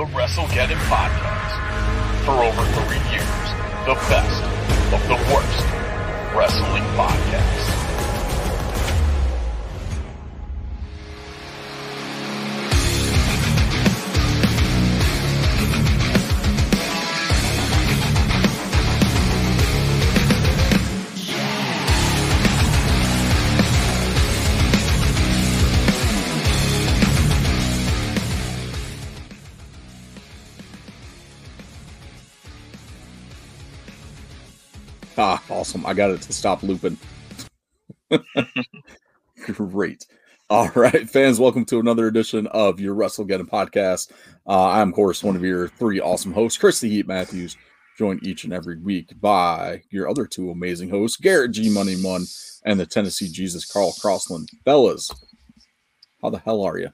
the WrestleGeddon Podcast. For over three years, the best of the worst wrestling podcasts. Awesome. I got it to stop looping. Great. All right, fans, welcome to another edition of your WrestleGeddon podcast. Uh, I'm, of course, one of your three awesome hosts, Chris the Heat Matthews, joined each and every week by your other two amazing hosts, Garrett G Money Mun and the Tennessee Jesus Carl Crossland. Fellas, how the hell are you?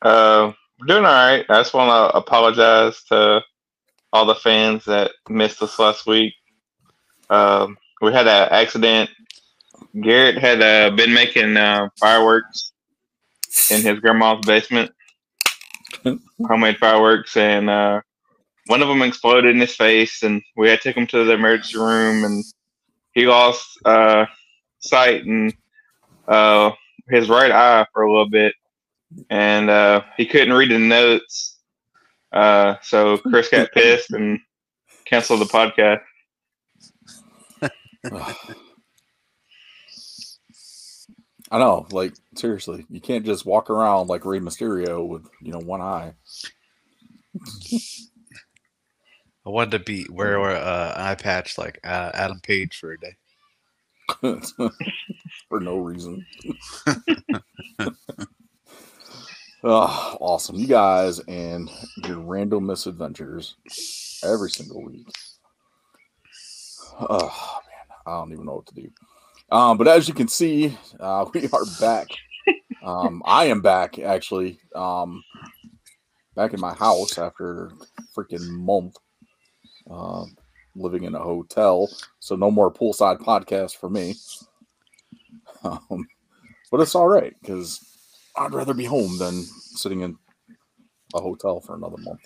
Uh, doing all right. I just want to apologize to all the fans that missed us last week. Um, we had an accident. Garrett had uh, been making uh, fireworks in his grandma's basement, homemade fireworks, and uh, one of them exploded in his face, and we had to take him to the emergency room, and he lost uh, sight and uh, his right eye for a little bit, and uh, he couldn't read the notes. Uh, so Chris got pissed and canceled the podcast. I know, like seriously, you can't just walk around like Rey Mysterio with you know one eye. I wanted to be wear uh, an eye patch like uh, Adam Page for a day. for no reason. oh, awesome. You guys and your random misadventures every single week. Oh man, I don't even know what to do. Um, but as you can see, uh, we are back. Um, I am back actually. Um, back in my house after freaking month uh, living in a hotel. So no more poolside podcast for me. Um, but it's all right because I'd rather be home than sitting in a hotel for another month.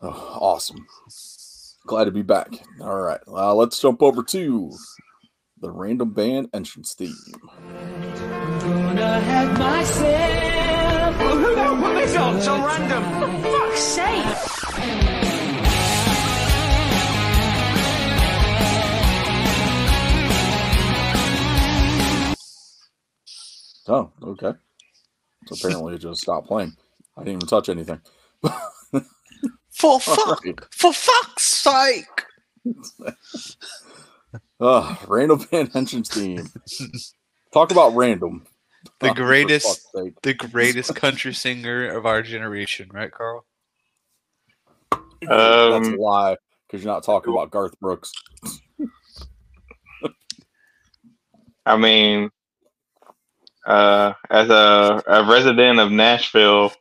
Oh, awesome. Glad to be back. All right. Uh, let's jump over to the random band entrance theme. Gonna have myself. Who the hell put this on? So random. For fuck's sake! Oh, okay. So apparently it just stopped playing. I didn't even touch anything. For fuck, right. for fuck's sake! Uh, random band entrance theme. Talk about random. The Oh, greatest, the greatest country singer of our generation, right, Carl? That's a Um, lie because you're not talking about Garth Brooks. I mean, uh, as a, a resident of Nashville,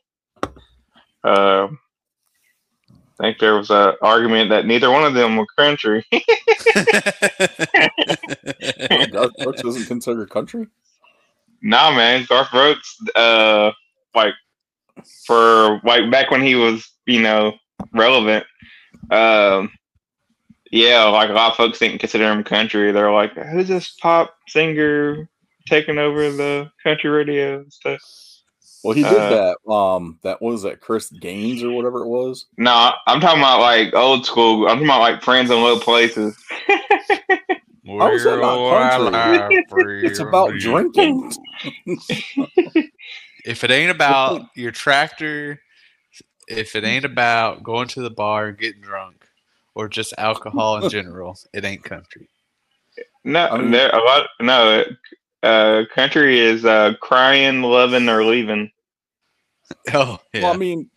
uh, I think there was an argument that neither one of them were country. Garth Brooks isn't considered country. nah, man, Garth Brooks, uh, like for like back when he was, you know, relevant. Um, yeah, like a lot of folks didn't consider him country. They're like, "Who's this pop singer taking over the country radio and stuff?" Well, he did Uh, that. Um, that what was that Chris Gaines or whatever it was. No, I'm talking about like old school. I'm talking about like friends in low places. How is that not It's about drinking. If it ain't about your tractor, if it ain't about going to the bar and getting drunk, or just alcohol in general, it ain't country. No, I mean- there a lot. No, uh, country is uh, crying, loving, or leaving. Oh yeah. Well, I mean,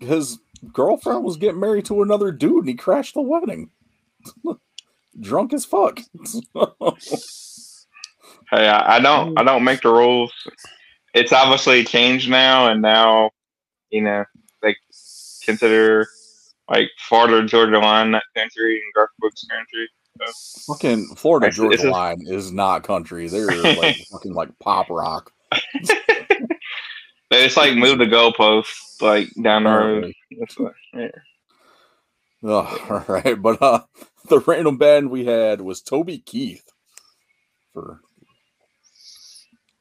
his girlfriend was getting married to another dude, and he crashed the wedding. Drunk as fuck. Hey, I, I don't. I don't make the rules. It's obviously changed now, and now, you know, they consider like Florida Georgia line not country and Garth Brooks country. fucking Florida Georgia it's a- line is not country. They're like fucking like pop rock. They just like move the goalposts like down the road. That's yeah. Oh, all right, but uh, the random band we had was Toby Keith for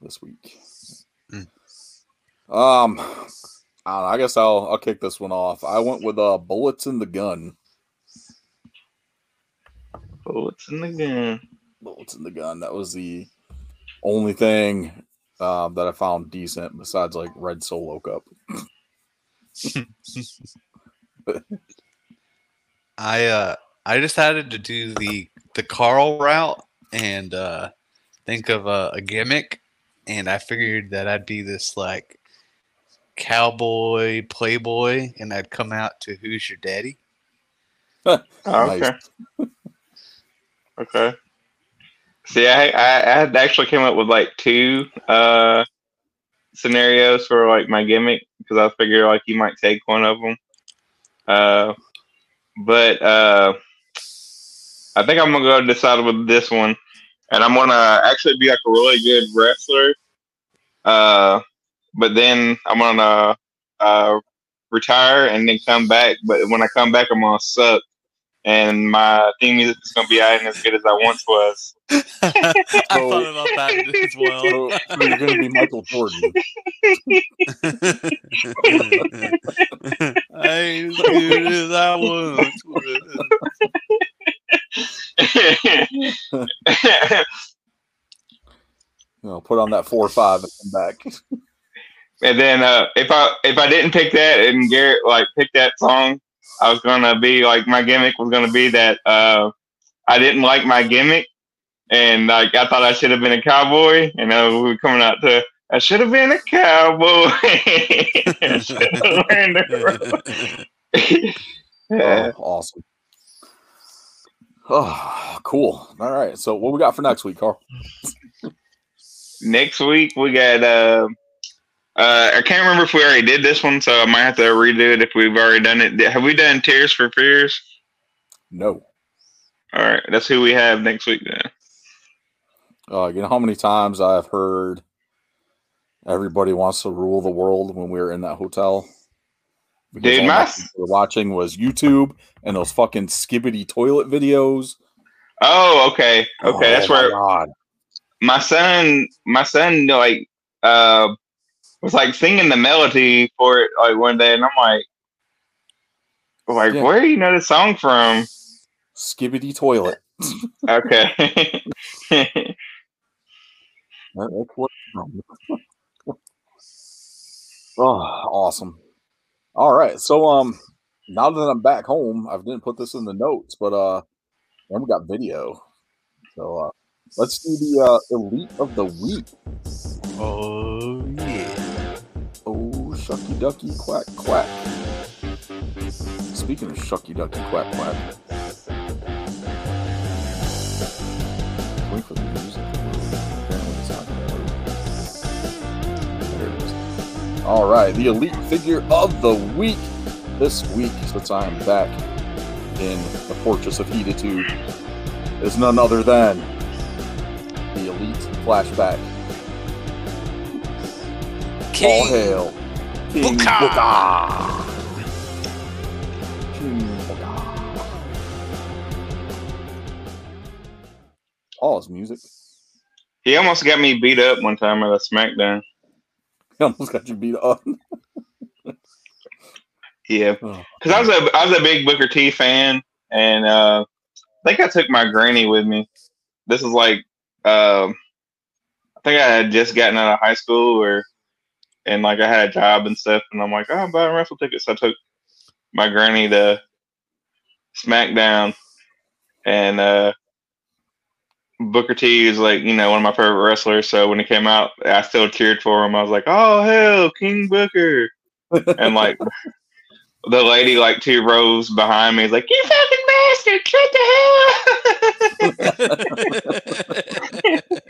this week. Mm. Um, I, don't know, I guess I'll I'll kick this one off. I went with uh, bullets in the gun. Bullets in the gun. Bullets in the gun. That was the only thing uh, that I found decent besides like Red Solo Cup. I uh I decided to do the the Carl route and uh think of a, a gimmick and I figured that I'd be this like cowboy playboy and I'd come out to who's your daddy. Oh, okay. okay. See, I, I I had actually came up with like two uh scenarios for like my gimmick because I figured like you might take one of them. Uh, but uh, I think I'm gonna go decide with this one, and I'm gonna actually be like a really good wrestler. Uh, but then I'm gonna uh retire and then come back. But when I come back, I'm gonna suck, and my theme music is gonna be I ain't as good as I once was. I So- thought about that as well. So, so you're going to be Michael Jordan. I ain't as good as I once was. You know, put on that four or five and come back. And then uh, if I if I didn't pick that and Garrett like picked that song, I was gonna be like my gimmick was gonna be that uh, I didn't like my gimmick, and like I thought I should have been a cowboy, and uh, we were coming out to I should have been a cowboy. Should have learned yeah. Oh, awesome. Oh, cool. All right. So, what we got for next week, Carl? Next week we got uh, uh, I can't remember if we already did this one, so I might have to redo it if we've already done it. Have we done Tears for Fears? No. All right, that's who we have next week then. Uh, you know how many times I've heard everybody wants to rule the world when we were in that hotel? Because Dude, my- we were watching was YouTube and those fucking Skibidi toilet videos. Oh, okay, okay. that's Oh, my where God. my son, my son, like, uh, was like singing the melody for it like one day, and I'm like, like, Yeah. where do you know the song from? Skibidi toilet. Okay. That's what. oh, awesome. All right. So, um, now that I'm back home, I didn't put this in the notes, but uh, then we got video. So, uh, let's do the uh, elite of the week. Oh yeah. Shucky ducky quack quack. Speaking of shucky ducky quack quack. Wait for the music. Apparently it's not gonna work. There it is. All right, the elite figure of the week this week, since I am back in the Fortress of Heatitude, is none other than the elite flashback. All hail King Booker! Booker. All his music. he almost got me beat up one time at a SmackDown. He almost got you beat up. Yeah, Oh. because I was a I was a big Booker T fan, and uh, I think I took my granny with me. This is like, um, I think I had just gotten out of high school, or and like I had a job and stuff, and I'm like, oh, I'm buying raffle tickets. So I took my granny to SmackDown, and uh, Booker T is like you know one of my favorite wrestlers. So when he came out, I still cheered for him. I was like, oh hell, King Booker, and like the lady like two rows behind me is like, "You fucking bastard! Shut the hell!" up."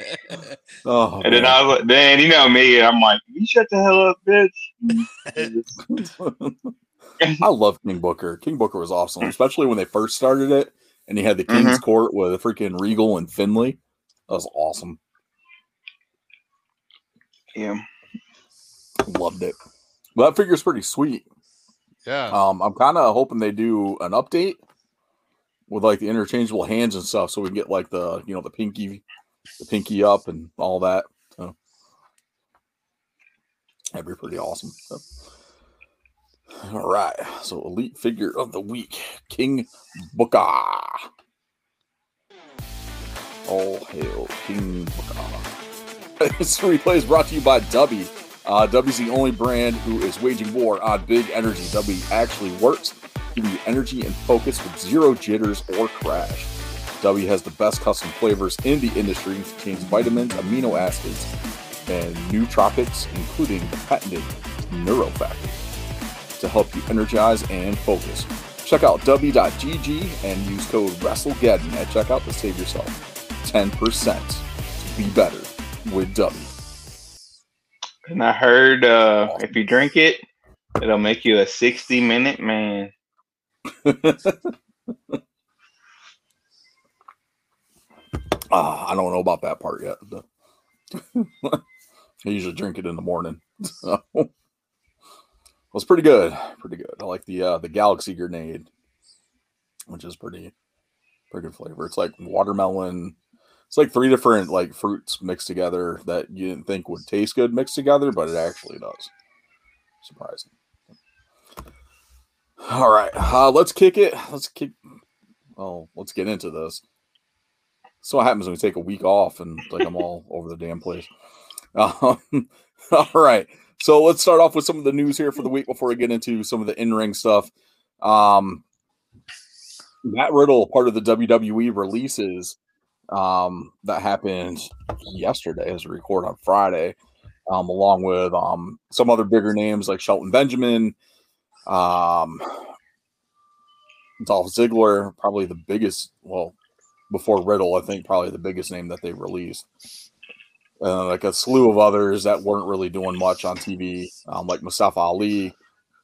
Oh, and then I was like, "Man, you know me." I'm like, "You shut the hell up, bitch." I love King Booker. King Booker was awesome, especially when they first started it, and he had the King's mm-hmm. Court with the freaking Regal and Finlay. That was awesome. yeah. Loved it. Well, that figure's pretty sweet. Yeah. Um, I'm kind of hoping they do an update with like the interchangeable hands and stuff, so we can get like the you know the pinky, the pinky up and all that. So that'd be pretty awesome. So, all right, so elite figure of the week, King Booker. All hail King Booker. this replay is brought to you by Dubby. Uh, Dubby's the only brand who is waging war on big energy. Dubby actually works, giving you energy and focus with zero jitters or crash. W has the best custom flavors in the industry, contains vitamins, amino acids, and nootropics, including the patented Neurofactor, to help you energize and focus. Check out Dubby.GG and use code WrestleGeddon at checkout to save yourself 10%. Be better with W. And I heard uh, if you drink it, it'll make you a 60 minute man. Ah, I don't know about that part yet. I usually drink it in the morning. So well, it's pretty good. Pretty good. I like the uh the galaxy grenade, which is pretty pretty good flavor. It's like watermelon. It's like three different like fruits mixed together that you didn't think would taste good mixed together, but it actually does. Surprising. All right, uh, let's kick it. Let's kick. Oh, let's get into this. So what happens when we take a week off and like I'm all over the damn place. Um, all right. So let's start off with some of the news here for the week before we get into some of the in-ring stuff. Um, Matt Riddle, part of the WWE releases um, that happened yesterday as we record on Friday, um, along with um, some other bigger names like Shelton Benjamin, um, Dolph Ziggler, probably the biggest, well, before Riddle, I think probably the biggest name that they released. Uh, like a slew of others that weren't really doing much on TV, um, like Mustafa Ali.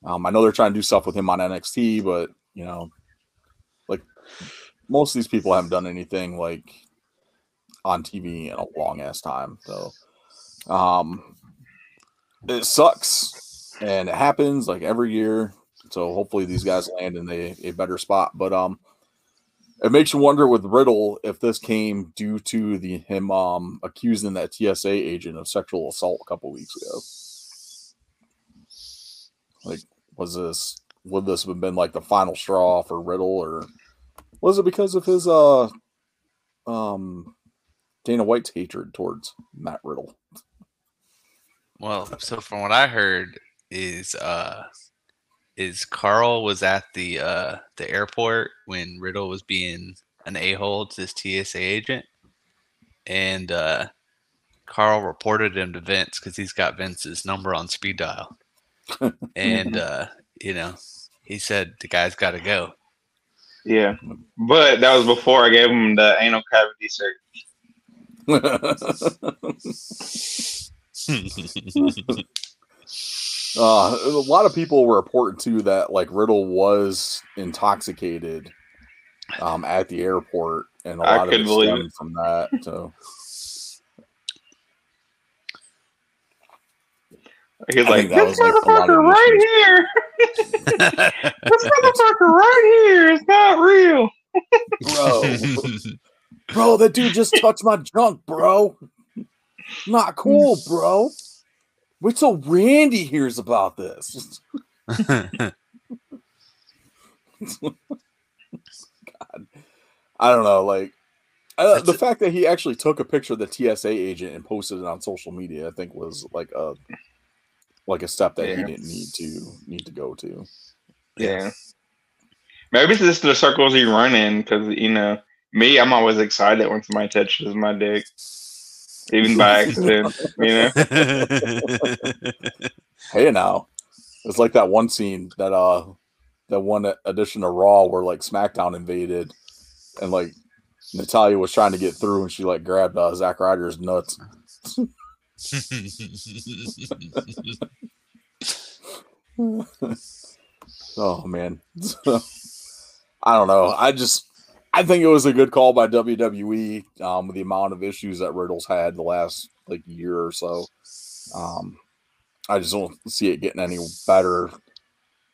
Um, I know they're trying to do stuff with him on NXT, but you know, like most of these people haven't done anything like on TV in a long ass time. So, um, it sucks, and it happens like every year. So hopefully these guys land in a, a better spot. But um, it makes you wonder with Riddle if this came due to the him um accusing that TSA agent of sexual assault a couple weeks ago. Like, was this would this have been like the final straw for Riddle, or was it because of his uh um Dana White's hatred towards Matt Riddle? Well, so from what I heard is uh is Carl was at the uh the airport when Riddle was being an a-hole to his TSA agent and uh Carl reported him to Vince because he's got Vince's number on speed dial. and uh, you know, he said the guy's gotta go. Yeah. But that was before I gave him the anal cavity surgery. Uh, a lot of people were reporting too that like Riddle was intoxicated um, at the airport, and a I lot of it couldn't believe stemmed from that. So He's like, this was, like, a lot of motherfucker right issues. here. This motherfucker right here is not real. bro, bro, that dude just touched my junk, bro. Not cool, bro. Wait till Randy hears about this. God, I don't know, like uh, the fact that he actually took a picture of the TSA agent and posted it on social media, I think was like a like a step that he didn't need to need to go to. Yeah. Maybe it's just the circles he run in because, you know, me, I'm always excited when somebody touches my dick, even by accident, you know? Hey now, it's like that one scene that uh that one edition of Raw where like SmackDown invaded and like Natalya was trying to get through and she like grabbed uh, Zack Ryder's nuts. Oh man. I don't know. I just I think it was a good call by WWE um with the amount of issues that Riddle's had the last like year or so. Um I just don't see it getting any better.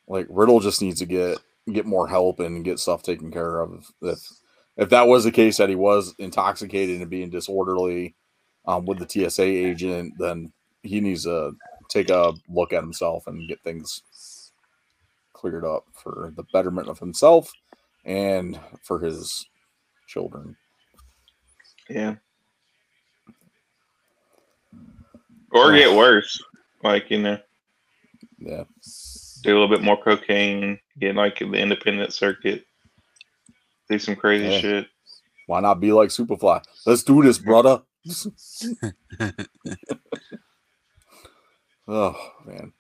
Like Riddle just needs to get get more help and get stuff taken care of. If if that was the case that he was intoxicated and being disorderly um, with the TSA agent, then he needs to take a look at himself and get things cleared up for the betterment of himself and for his children. Yeah. Or get worse. Like, you know, Yeah. do a little bit more cocaine, get like in the independent circuit, do some crazy Yeah. shit. Why not be like Superfly? Let's do this, brother. oh man.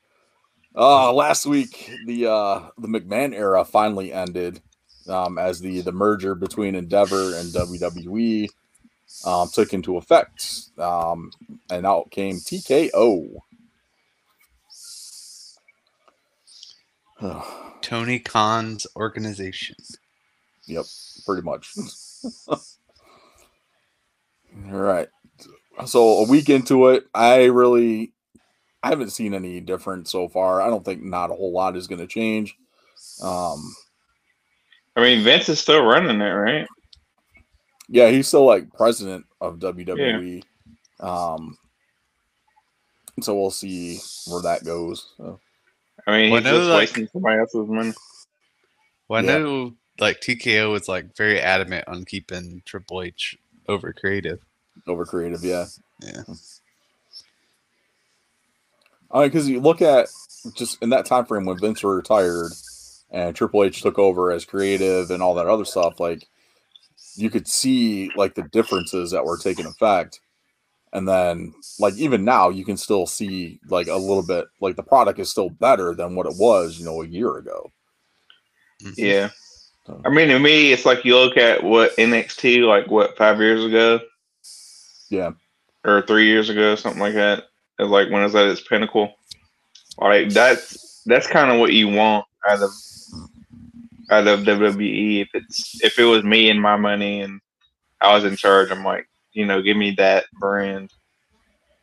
Uh last week the uh the McMahon era finally ended um as the the merger between Endeavor and WWE um took into effect. Um and out came TKO. Tony Khan's organization. Yep, pretty much. All right. So a week into it, I really I haven't seen any difference so far. I don't think not a whole lot is going to change. Um I mean, Vince is still running it, right? yeah, he's still like president of WWE. Um so we'll see where that goes. So, I mean, Well, he's I just like- wasting somebody else's money. Well, I Yeah. know like TKO was like very adamant on keeping Triple H over creative. over creative, yeah. Yeah. I mean, because you look at just in that time frame when Vince retired and Triple H took over as creative and all that other stuff, like you could see like the differences that were taking effect. And then, like even now, you can still see like a little bit like the product is still better than what it was, you know, a year ago. Mhm. Yeah. So- I mean, to me, it's like you look at what NXT, like what, five years ago Yeah, or three years ago, something like that. It's like when it was at its pinnacle. Like that's that's kind of what you want out of out of WWE. If it's if it was me and my money and I was in charge, I'm like, you know, give me that brand.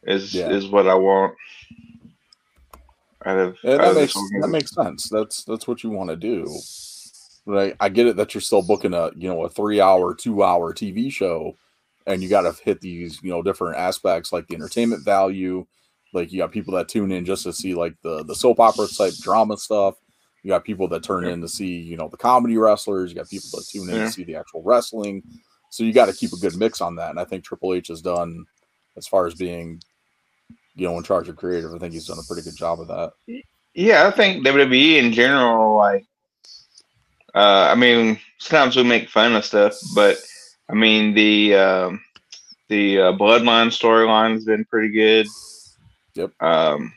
Is Yeah. is what I want out of, Yeah, that makes that makes sense. That's that's what you want to do. Right. I get it that you're still booking a you know a three hour, two hour TV show, and you got to hit these you know different aspects like the entertainment value. Like you got people that tune in just to see like the the soap opera type drama stuff. You got people that turn in to see you know the comedy wrestlers. You got people that tune in Yeah. to see the actual wrestling. So you got to keep a good mix on that. And I think Triple H has done as far as being you know in charge of creative. I think he's done a pretty good job of that. Yeah, I think WWE in general, like, uh, I mean, sometimes we make fun of stuff, but I mean the um, the uh, Bloodline storyline has been pretty good. Yep. Um,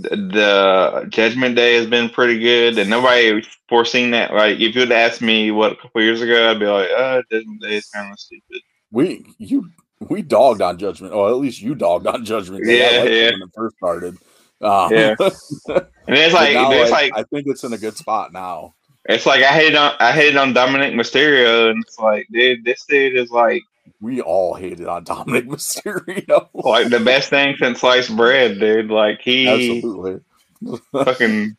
the, Judgment Day has been pretty good, and nobody foreseen that. Like, if you'd asked me what a couple years ago, I'd be like, "Uh, Judgment Day is kind of stupid." we you we dogged on judgment or at least you dogged on judgment Day. Yeah, yeah. when it first started um, Yeah. And it's like, it's like, like, i think it's in a good spot now it's like I hated on, I hated on Dominic Mysterio, and it's like, dude, this dude is like. We all hated on dominic mysterio like the best thing since sliced bread, dude. Like he absolutely fucking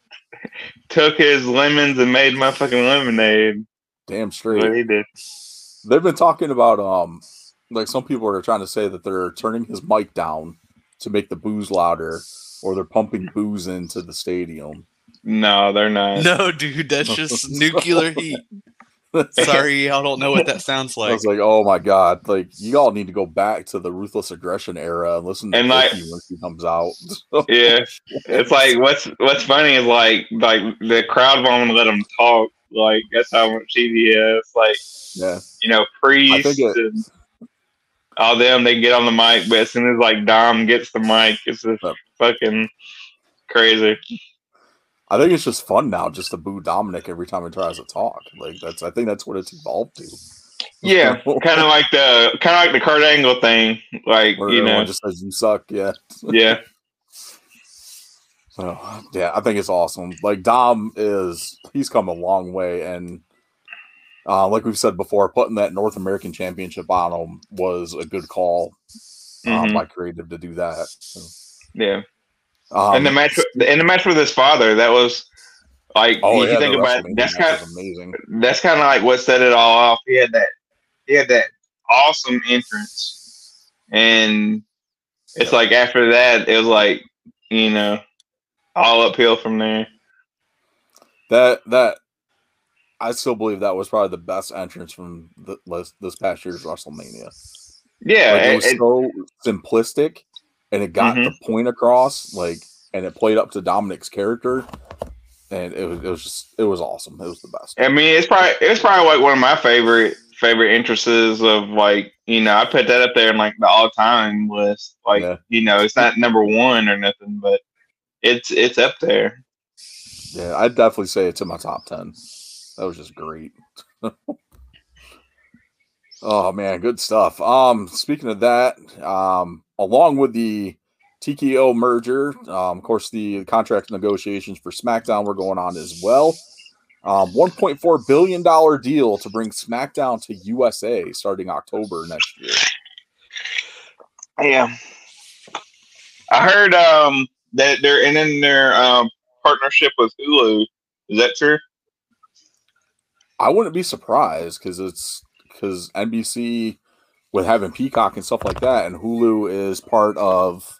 took his lemons and made my fucking lemonade. damn What straight he did. they've been talking about um like some people are trying to say that they're turning his mic down to make the boos louder or they're pumping boos into the stadium No, they're not. No, dude, that's just nuclear heat. Sorry, y'all don't know what that sounds like. I like. was like, oh my god, like you all need to go back to the ruthless aggression era and listen to And, like- when she comes out. Yeah, it's like what's what's funny is like like the crowd won't let him talk. Like that's how much TV is. Like yeah, you know, priest it- and all them they get on the mic, but as soon as like Dom gets the mic, it's just Yep. fucking crazy. I think it's just fun now just to boo Dominic every time he tries to talk. Like that's, I think that's what it's evolved to. Yeah, kind of like the kind of like the Kurt Angle thing. Like Where you know, just says you suck. Yeah. yeah. So yeah, I think it's awesome. Like Dom is, he's come a long way, and uh, like we've said before, putting that North American Championship on him was a good call um, Mhm. by creative to do that. So, Yeah. Um, and the match, in the match with his father, that was like oh if yeah, you think about it, that's kind was amazing. that's kind of like what set it all off. He had that he had that awesome entrance, and it's like after that, it was like you know all uphill from there. That that I still believe that was probably the best entrance from the, this, this past year's WrestleMania. Yeah, Like, it it- was it- so simplistic, and it got Mhm. the point across. Like, and it played up to Dominic's character, and it was it was just it was awesome. It was the best. I mean, it's probably it's probably like one of my favorite favorite entrances of like you know I put that up there in like the all time list. Like Yeah. you know, it's not number one or nothing, but it's it's up there. Yeah, I'd definitely say it's in my top ten. That was just great. oh man, good stuff. Um, speaking of that, um, along with the TKO merger, um, of course, the contract negotiations for SmackDown were going on as well. Um, 1.4 billion dollar deal to bring SmackDown to USA starting October next year. Yeah, I heard um that they're ending their um partnership with Hulu. Is that true? I wouldn't be surprised because it's because NBC with having Peacock and stuff like that, and Hulu is part of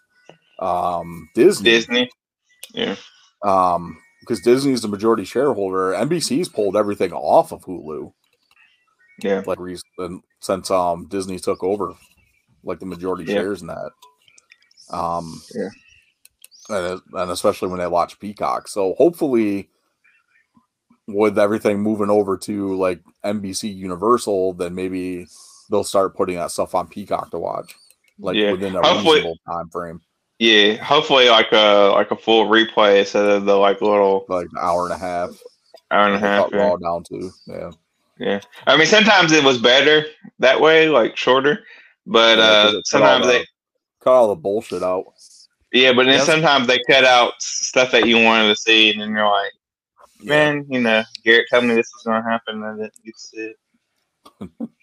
um, Disney. Disney. Yeah. Um, because Disney is the majority shareholder. NBC's pulled everything off of Hulu, Yeah. like re- and since um Disney took over, like the majority Yeah. shares in that. Um, Yeah. and, and especially when they watch Peacock. So hopefully, with everything moving over to like NBC Universal, then maybe they'll start putting that stuff on Peacock to watch, like Yeah. within a Hopefully- reasonable time frame, Yeah. Hopefully, like a like a full replay instead of the like little like an hour and a half. hour and a half. cut yeah. Raw down to yeah. Yeah. I mean, sometimes it was better that way, like shorter. But Yeah, 'cause uh, it cut sometimes the- they, cut all the bullshit out. yeah, but then Yes. sometimes they cut out stuff that you wanted to see, and then you're like, man, you know, Garrett told me this was going to happen, and I didn't get to see it.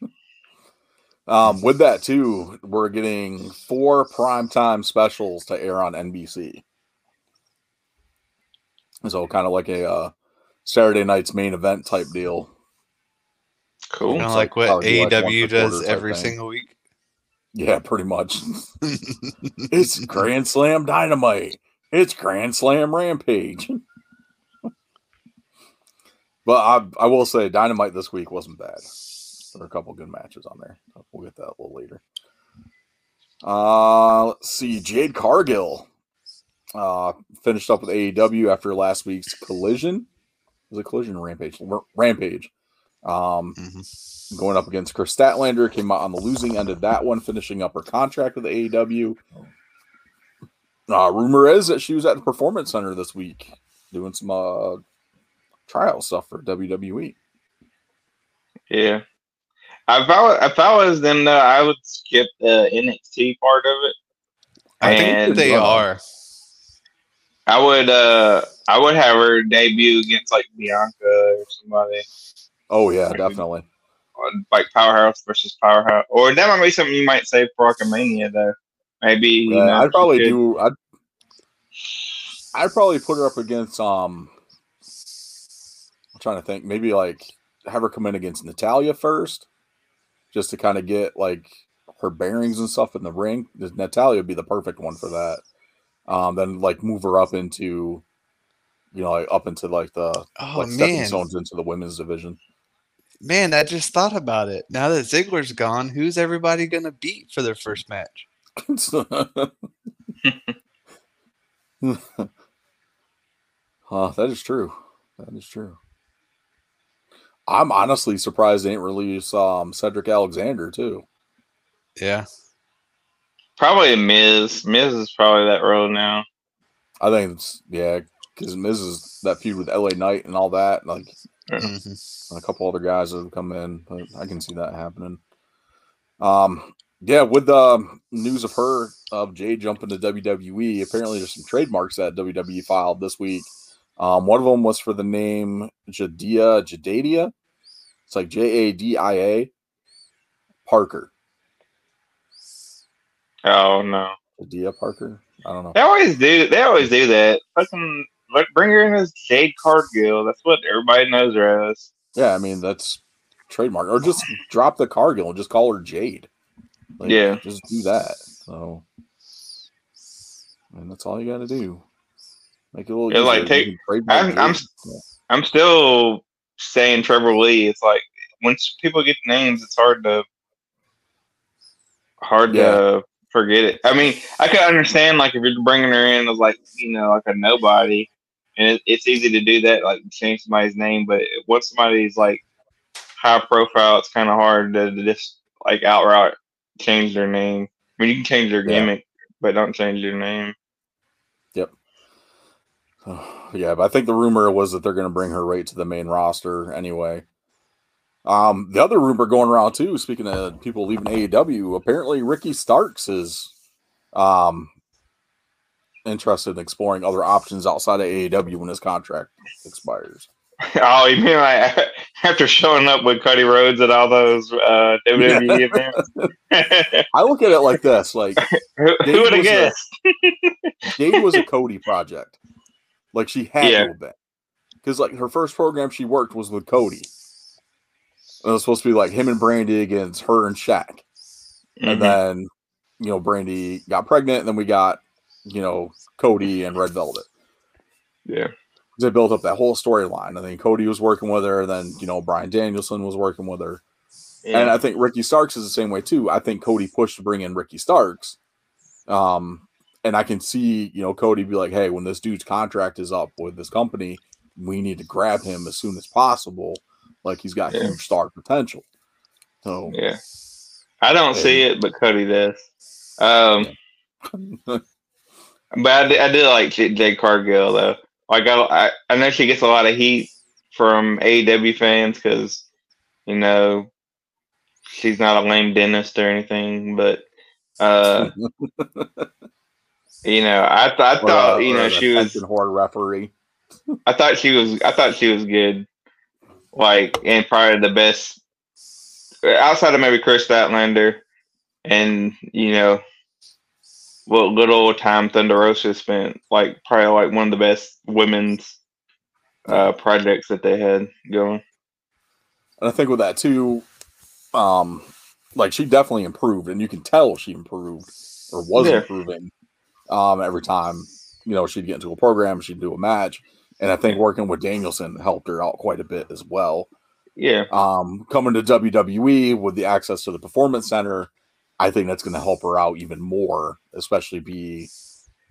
Um, with that too, we're getting four primetime specials to air on NBC. So kind of like a uh, Saturday night's main event type deal. Cool. Kind of So like what probably like AEW does every thing. single week. Yeah, pretty much. it's Grand Slam Dynamite. It's Grand Slam Rampage. but I, I will say Dynamite this week wasn't bad. There were a couple good matches on there. We'll get that a little later. Uh, let's see. Jade Cargill uh, finished up with AEW after last week's collision. Was it collision rampage? Rampage. Um, Mhm. going up against Kris Statlander. Came out on the losing end of that one, finishing up her contract with AEW. Uh, rumor is that she was at the Performance Center this week doing some uh, trial stuff for. WWE. Yeah. If I, wa- if I was them, though, I would skip the NXT part of it. I think they uh, are. I would uh I would have her debut against like Bianca or somebody, Oh yeah, Right. definitely. or, like Powerhouse versus Powerhouse, or that might be something you might save for Mania though. Maybe you Yeah, know, I'd probably do. I'd I'd probably put her up against um. I'm trying to think. Maybe like have her come in against Natalya first, just to kind of get like her bearings and stuff in the ring. Natalya would be the perfect one for that. Um, then like move her up into, you know, like up into like the Oh like stepping man, stones into the women's division. man! I just thought about it. Now that Ziggler's gone, who's everybody gonna beat for their first match? uh, that is true. That is true. I'm honestly surprised they didn't release um, Cedric Alexander too. Yeah, probably a Miz. Miz is probably that role now. I think it's yeah, because Miz is that feud with LA Knight and all that. Like Mhm. and a couple other guys that have come in, but I can see that happening. Um, yeah, with the news of her of Jay jumping to WWE, apparently there's some trademarks that WWE filed this week. Um, one of them was for the name Jadia Jadadia. It's like J A D I A Parker. Oh no. Jadia Parker. I don't know. They always do. They always do that. Fucking bring her in as Jade Cargill. That's what everybody knows her as. Yeah, I mean that's trademark, or just drop the Cargill and just call her Jade. Like, Yeah. just do that. So, and that's all you got to do. Make it a little. Yeah, like, take- can I'm- I'm Yeah. I'm still saying Trevor Lee. It's like once people get names, it's hard to hard to forget it. I mean, I could understand like if you're bringing her in as like you know like a nobody, and it, it's easy to do that like change somebody's name. But once somebody's like high profile, it's kind of hard to, to just like outright change their name. I mean, you can change their Yeah. gimmick, but don't change your name. yeah, but I think the rumor was that they're going to bring her right to the main roster anyway. Um, the other rumor going around too, speaking of people leaving AEW, apparently Ricky Starks is um interested in exploring other options outside of AEW when his contract expires. Oh, you mean like after showing up with Cody Rhodes at all those uh, WWE events? I look at it like this: like who Dave who would have was a- guessed? Jade was a Cody project. Like she had Yeah. to have been. Because like her first program she worked was with Cody. It was supposed to be like him and Brandi against her and Shaq. And Mhm. then, you know, Brandi got pregnant, and then we got, you know, Cody and Red Velvet. yeah, They built up that whole storyline. I think Cody was working with her, and then, you know, Bryan Danielson was working with her. And I think Ricky Starks is the same way too. I think Cody pushed to bring in Ricky Starks. Um, and I can see, you know, Cody be like, hey, when this dude's contract is up with this company, we need to grab him as soon as possible. Like he's got Yeah. huge star potential. So yeah. I don't see it, but Cody does. Um, but I do, I do like Jade Cargill though. Like I, I, I know she gets a lot of heat from AEW fans because you know she's not a lame dentist or anything, but uh, you know, I, th- I thought uh, you know she was whore referee. I thought she was. I thought she was good. Like, and probably the best outside of maybe Kris Statlander, and you know, what old time Thunder Rosa spent. Like, probably like one of the best women's uh projects that they had going. And I think with that too, um, like she definitely improved, and you can tell she improved or was Yeah. improving. Um, every time you know she'd get into a program, she'd do a match, and I think working with Danielson helped her out quite a bit as well. Yeah, Um, coming to WWE with the access to the Performance Center, I think that's going to help her out even more, especially be,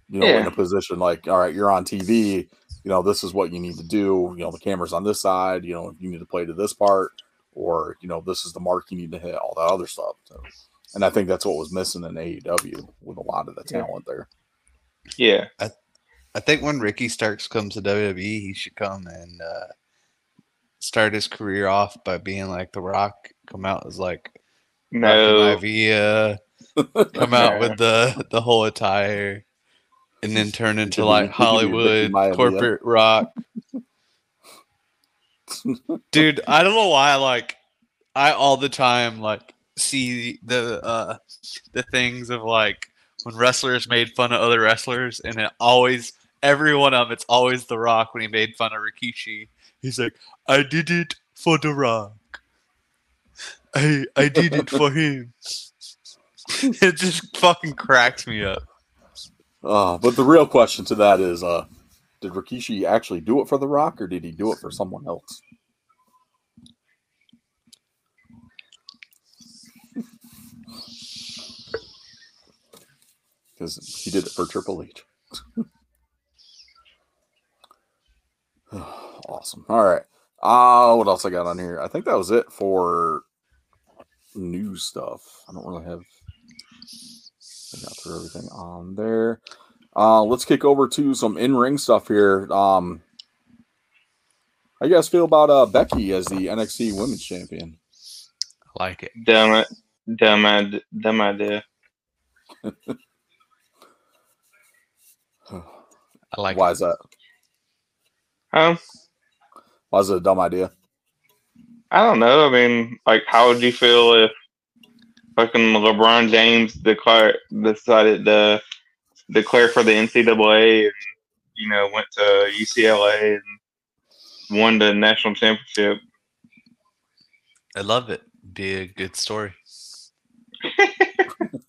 you know, in a position like, all right, you're on TV, you know, this is what you need to do. You know, the camera's on this side, you know, you need to play to this part, or, you know, this is the mark you need to hit, all that other stuff. So, and I think that's what was missing in AEW with a lot of the Yeah. talent there. Yeah, I I think when Ricky Starks comes to WWE, he should come and uh, start his career off by being like The Rock. Come out as like no, Via, come out with the the whole attire, and then turn into like he could be Ricky Hollywood corporate rock. Dude, I don't know why. Like, I all the time like see the uh the things of like when wrestlers made fun of other wrestlers, and it always every one of them, it's always The Rock when he made fun of Rikishi. He's like, I did it for The Rock. I I did it for him. it just fucking cracks me up. Uh, but the real question to that is, uh, did Rikishi actually do it for The Rock, or did he do it for someone else? Because he did it for Triple H. awesome. All right. Uh, what else I got on here? I think that was it for new stuff. I don't really have. I got through everything on there. Uh, let's kick over to some in-ring stuff here. Um, how you guys feel about uh, Becky as the NXT Women's Champion? I like it. dumb, it- dumb, id- dumb idea. I like Why it. is that? Um, Why is it a dumb idea? I don't know. I mean, like, how would you feel if fucking LeBron James declared decided to declare for the NCAA and you know went to UCLA and won the national championship. I love it. Be a good story.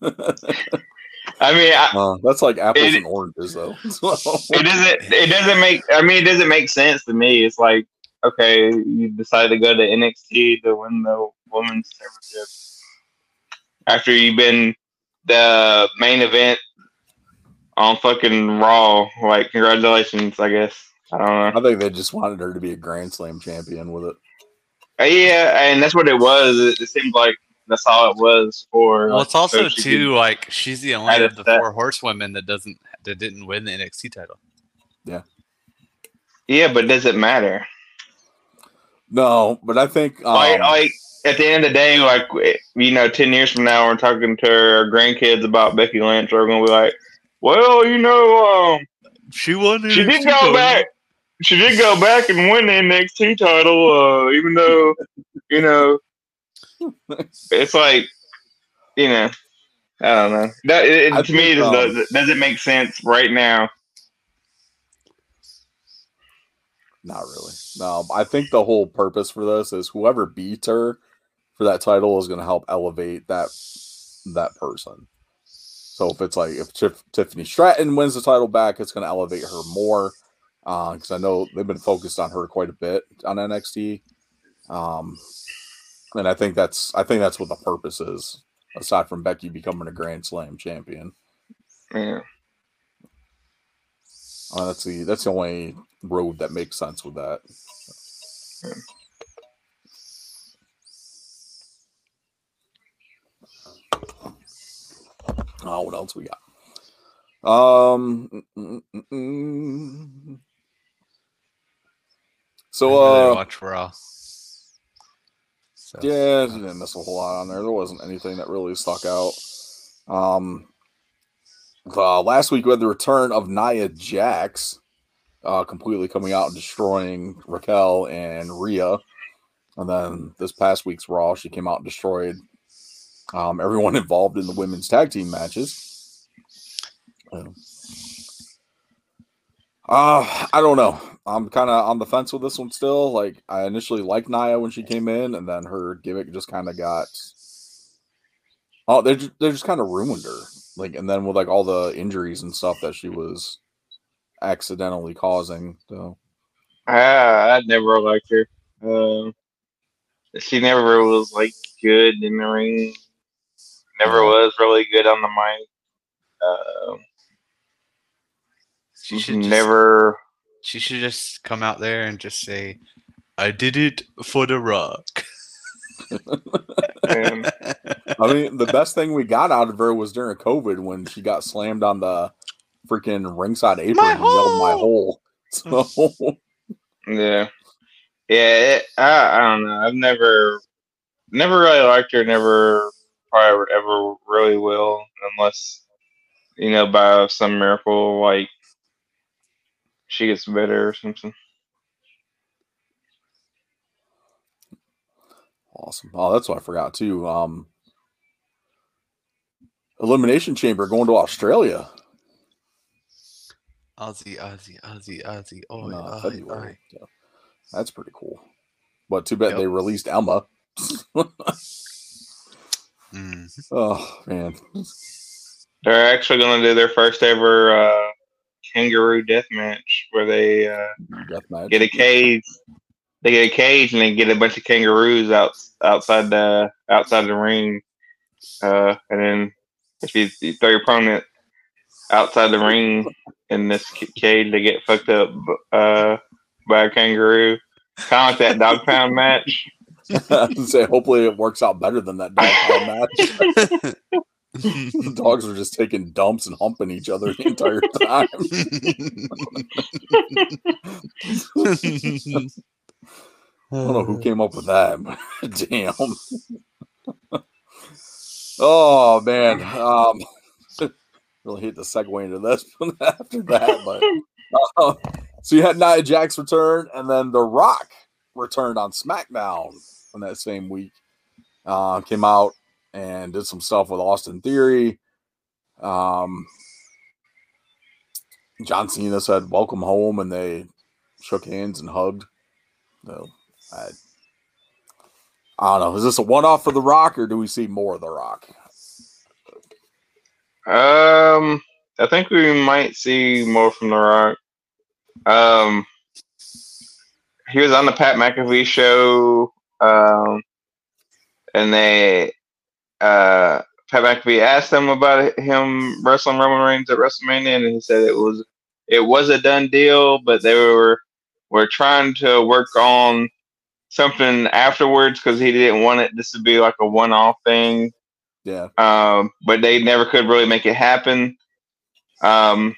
I mean, I, Uh, that's like apples It- and oranges, though. it doesn't it doesn't make I mean it doesn't make sense to me. It's like okay, you decided to go to NXT to win the women's championship after you've been the main event on fucking Raw. Like, congratulations, I guess. I don't know. I think they just wanted her to be a Grand Slam champion with it. Uh, yeah, and that's what it was. It, it seemed like that's all it was for. Well, it's also so too like she's the only of the that. four horsewomen that doesn't that didn't win the NXT title. yeah, Yeah, but does it matter? No, but I think um, like, like at the end of the day, like you know, ten years from now, we're talking to our grandkids about Becky Lynch. We're gonna be like, well, you know, um, She won. The she did NXT go title. back. She did go back and win the NXT title, uh, even though you know it's like you know. I don't know. That it, I to me, it um, does, doesn't make sense right now. Not really. No, I think the whole purpose for this is whoever beats her for that title is going to help elevate that that person. So if it's like if Tif- Tiffany Stratton wins the title back, it's going to elevate her more because I know they've been focused on her quite a bit on NXT. Um, and I think that's I think that's what the purpose is, aside from Becky becoming a Grand Slam champion. Yeah. Uh, that's the that's the only road that makes sense with that. Oh, what else we got? Um, mm, mm, mm. so I really uh, watch Raw. So, yeah, I didn't miss a whole lot on there. There wasn't anything that really stuck out. Um, uh, last week we had the return of Nia Jax, uh, completely coming out and destroying Raquel and Rhea. And then this past week's Raw, she came out and destroyed um, everyone involved in the women's tag team matches. Um, Uh, I don't know. I'm kind of on the fence with this one still. Like, I initially liked Nia when she came in, and then her gimmick just kind of got. Oh, they just, they just kind of ruined her. Like, and then with like all the injuries and stuff that she was accidentally causing. So, Ah, I never liked her. Um, she never was like good in the ring. Never was really good on the mic. Um, she should just, never. She should just come out there and just say, "I did it for the Rock." um, I mean, the best thing we got out of her was during COVID when she got slammed on the freaking ringside apron My and yelled "my hole!" hole." So, yeah, yeah. It, I, I don't know. I've never, never really liked her. Never, probably ever really will, unless you know by some miracle, like she gets better or something. awesome. Oh, that's what I forgot too. Um, Elimination Chamber going to Australia. Aussie, Aussie, Aussie, Aussie. Oh, in, uh, aye, February. aye. So, that's pretty cool. But too bad Yep. they released Emma. Mm. oh man, They're actually going to do their first ever uh, kangaroo death match where they uh, death match. get a cage. They get a cage and they get a bunch of kangaroos out outside the outside the ring. Uh, and then if you, you throw your opponent outside the ring in this cage, they get fucked up uh, by a kangaroo. Kind of like that dog pound match. I was say hopefully it works out better than that dog pound match. the dogs were just taking dumps and humping each other the entire time. I don't know who came up with that. Damn. oh man. Um really hate to segue into this after that, but uh, so you had Nia Jax return, and then The Rock returned on SmackDown on that same week. Uh, came out and did some stuff with Austin Theory. Um, John Cena said "Welcome home" and they shook hands and hugged. So I, I don't know. Is this a one-off for The Rock, or do we see more of The Rock? Um, I think we might see more from The Rock. Um, he was on the Pat McAfee show, um, and they uh, Pat McAfee asked him about him wrestling Roman Reigns at WrestleMania, and he said it was it was a done deal, but they were were trying to work on something afterwards because he didn't want it this to be like a one off thing. Yeah, Um, but they never could really make it happen. Um,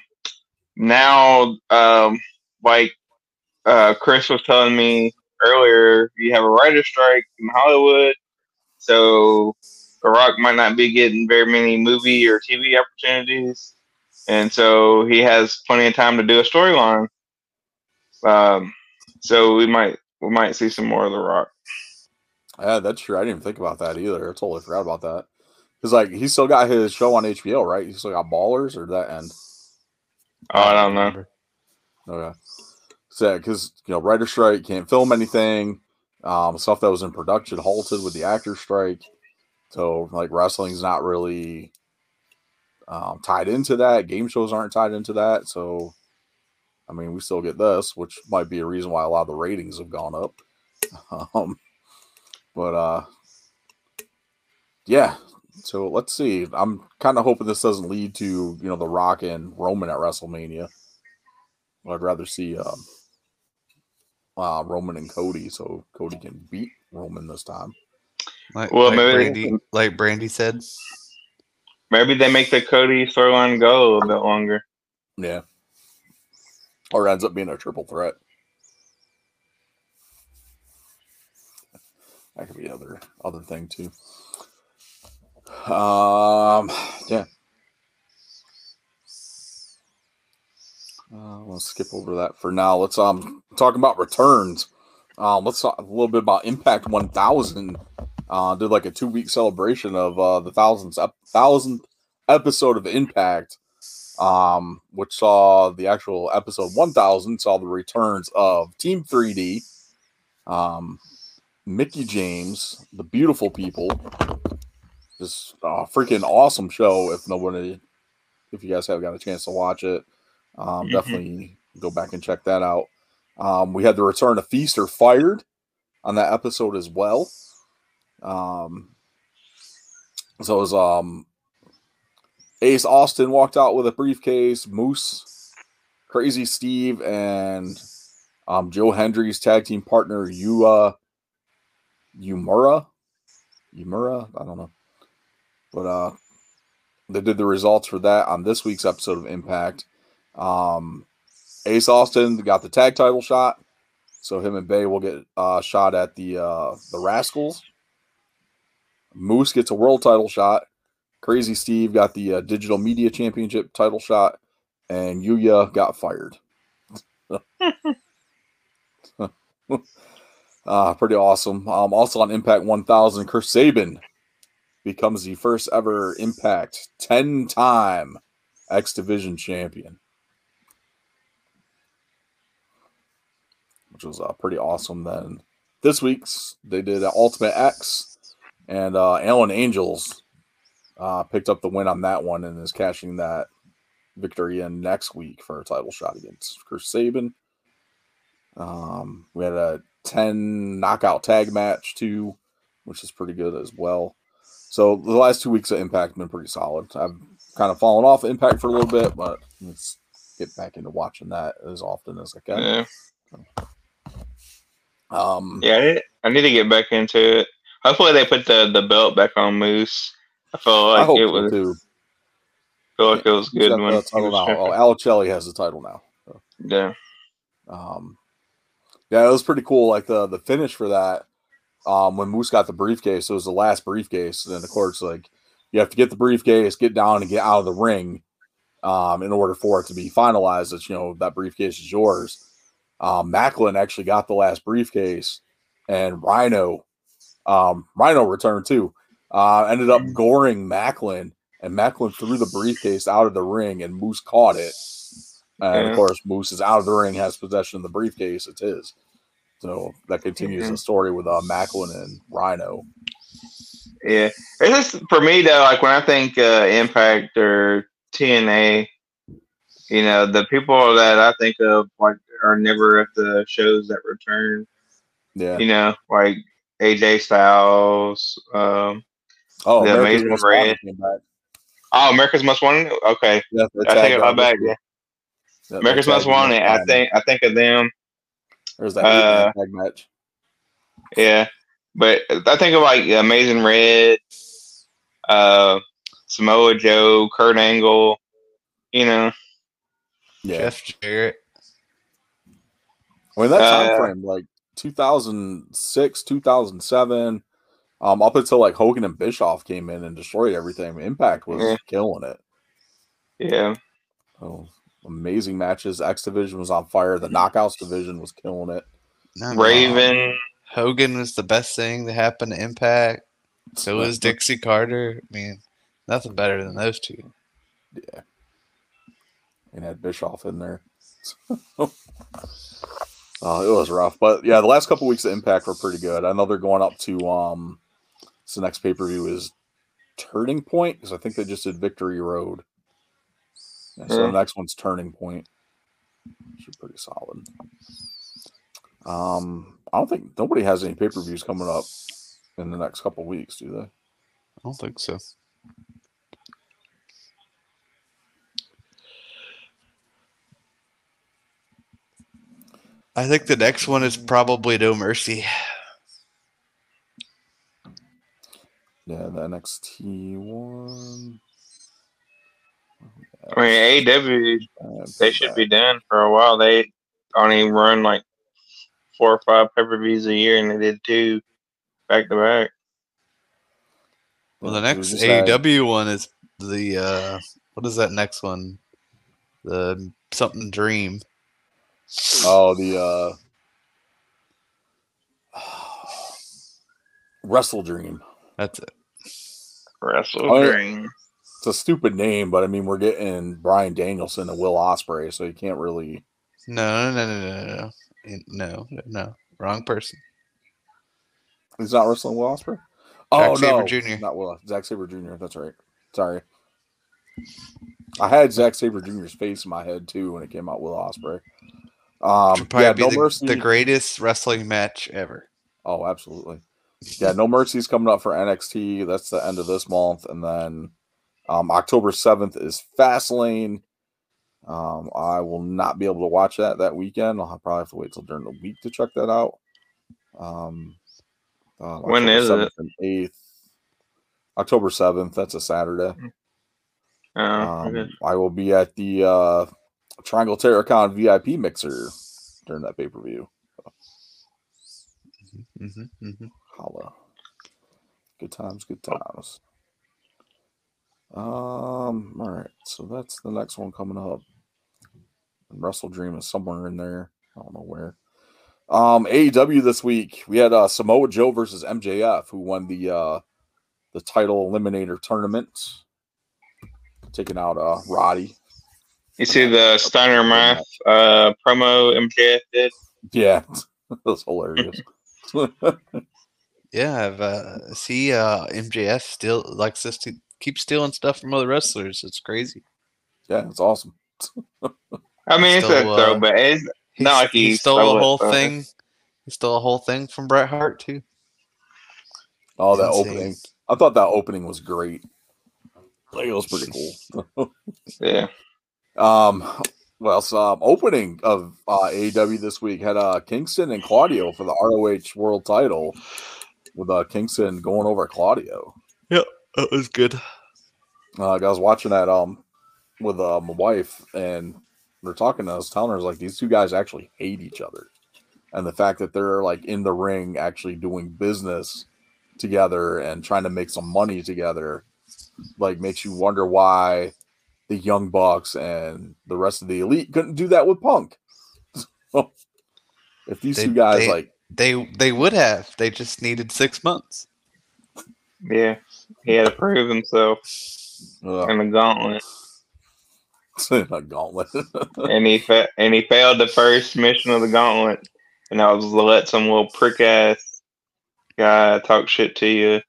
now, um, like uh, Chris was telling me earlier, you have a writer strike in Hollywood, so The Rock might not be getting very many movie or TV opportunities, and so he has plenty of time to do a storyline. Um, so we might we might see some more of The Rock. yeah, that's true. I didn't even think about that either. I totally forgot about that. Because like he still got his show on HBO, right? He still got Ballers, or that end? Oh, I don't know. Okay. So, because you know, writer strike can't film anything. Um, stuff that was in production halted with the actor strike. So, like, wrestling's not really um, tied into that. Game shows aren't tied into that. So, I mean, we still get this, which might be a reason why a lot of the ratings have gone up. Um, but uh, yeah. So let's see. I'm kind of hoping this doesn't lead to you know the Rock and Roman at WrestleMania. I'd rather see um, uh, Roman and Cody, so Cody can beat Roman this time. Like, Well, like maybe- Brandi, like Brandi said. Maybe they make the Cody storyline go a little bit longer. Yeah. Or ends up being a triple threat. That could be other other thing too. Um, yeah. Uh, let's skip over that for now. Let's um talk about returns. Um, let's talk a little bit about Impact 1000. Uh, did like a two week celebration of uh the thousandth ep- thousandth episode of Impact um, which saw the actual episode 1000 saw the returns of Team 3D, um, Mickie James, the beautiful people. Just a freaking awesome show. If nobody, if you guys haven't got a chance to watch it, um, Mhm. definitely go back and check that out. Um, we had the return of Feast or Fired on that episode as well. Um, so it was um Ace Austin walked out with a briefcase. Moose, Crazy Steve, and um, Joe Hendry's tag team partner Yuya Uemura. Uemura, I don't know, but uh, they did the results for that on this week's episode of Impact. Um, Ace Austin got the tag title shot, so him and Bey will get uh, shot at the uh, the Rascalz. Moose gets a world title shot. Crazy Steve got the uh, Digital Media Championship title shot, and Yuya got fired. uh, pretty awesome. Um, also on Impact 1000, Chris Sabin becomes the first ever Impact 10 time X Division champion, which was uh, pretty awesome. Then this week's they did uh, Ultimate X, and uh, Alan Angels uh, picked up the win on that one and is cashing that victory in next week for a title shot against Chris Sabin. Um, we had a 10 knockout tag match too, which is pretty good as well. So the last two weeks of Impact have been pretty solid. I've kind of fallen off Impact for a little bit, but let's get back into watching that as often as I can. Yeah, Um, yeah. I need, I need to get back into it. Hopefully, they put the, the belt back on Moose. I felt I like hope it was too. feel like it was good when title now? Oh. Alex Shelley has the title now. So. Yeah, Um, yeah, it was pretty cool. Like the the finish for that, um, when Moose got the briefcase, it was the last briefcase, and then of course, like you have to get the briefcase, get down, and get out of the ring, um, in order for it to be finalized. That you know that briefcase is yours. Um, Maclin actually got the last briefcase, and Rhino, um, Rhino returned too. Uh, ended up goring Maclin, and Maclin threw the briefcase out of the ring, and Moose caught it And Yeah. of course, Moose is out of the ring, has possession of the briefcase. It's his. So that continues Mhm. the story with uh, Maclin and Rhino. Yeah, it's just for me though. Like when I think uh, Impact or TNA, you know, the people that I think of like are never at the shows that return. Yeah. You know, like AJ Styles. Um, Oh, The America's Amazing Most Red. Wanted oh, America's Most Wanted. Okay, Yeah, I tag think about back. Yeah. Yeah, America's tag Most match Wanted. I think I think of them. There's that uh, tag match. Yeah, but I think of like Amazing Red, uh, Samoa Joe, Kurt Angle. You know, Yeah. Jeff Jarrett. I mean that time Uh, frame, like 2006, 2007, um, up until like Hogan and Bischoff came in and destroyed everything. Impact was Yeah. killing it. yeah. Oh, amazing matches. X division was on fire. The Knockouts division was killing it. No, no. Raven. Hogan was the best thing that happened to Impact. So was Dixie Carter. I mean, nothing better than those two. Yeah. And had Bischoff in there. Oh, it was rough. But yeah, the last couple weeks of Impact were pretty good. I know they're going up to um so the next pay per view is Turning Point because I think they just did Victory Road. Yeah, so Yeah. the next one's Turning Point. Should be pretty solid. Um, I don't think nobody has any pay per views coming up in the next couple weeks, do they? I don't think so. I think the next one is probably No Mercy. Yeah, the NXT one. I mean, AEW Uh, they should be done for a while. They only run like four or five pay per views a year, and they did two back to back. Well, the next just had- AEW one is the uh, what is that next one? The something Dream. Oh, the uh, Wrestle Dream. That's it. Wrestle I mean, Dream. It's a stupid name, but I mean, we're getting Bryan Danielson and Will Ospreay, so you can't really. No, no, no, no, no, no, no, no. Wrong person. He's not wrestling Will Ospreay. Oh no, Jr. not Will. Zack Sabre Jr. That's right. Sorry. I had Zack Sabre Jr.'s face in my head too when it came out Will Ospreay. Um, Should probably yeah, be no the, mercy. the greatest wrestling match ever. Oh, absolutely. Yeah, no mercy's coming up for NXT. That's the end of this month, and then um, October seventh is Fastlane. Um, I will not be able to watch that that weekend. I'll probably have to wait till during the week to check that out. Um, uh, When October it? 7th and Eighth, October seventh. That's a Saturday. Oh, Um, okay. I will be at the uh, Triangle Terracon VIP mixer during that pay per view. hmm hmm Holla. Good times, good times. Um, all right, so that's the next one coming up. And Wrestle Dream is somewhere in there. I don't know where. Um, AEW this week we had uh Samoa Joe versus MJF, who won the uh the title eliminator tournament, taking out uh Roddy. You see the Steiner Math uh, promo MJF did? Yeah, that was hilarious. Yeah, I've uh, see uh, MJF still likes us to keep stealing stuff from other wrestlers. It's crazy. yeah, it's awesome. I mean, it's a Still, uh, throwback. It's He, Not like he he stole stole a whole but- thing. He stole a whole thing from Bret Hart too. Oh, that Insane. opening! I thought that opening was great. Like, it was pretty cool. yeah. Um, well, so um, opening of uh, AEW this week had uh, Kingston and Claudio for the ROH World Title, with uh, Kingston going over Claudio. That was good. Uh, I was watching that um with uh, my wife, and we're talking. I was telling her like these two guys actually hate each other, and the fact that they're like in the ring actually doing business together and trying to make some money together, like makes you wonder why the Young Bucks and the rest of the elite couldn't do that with Punk. if these They- two guys they- like They they would have. They just needed six months. Yeah. He had to prove himself ugh, in the gauntlet. a gauntlet. and he fa- and he failed the first mission of the gauntlet, and I was to let some little prick ass guy talk shit to you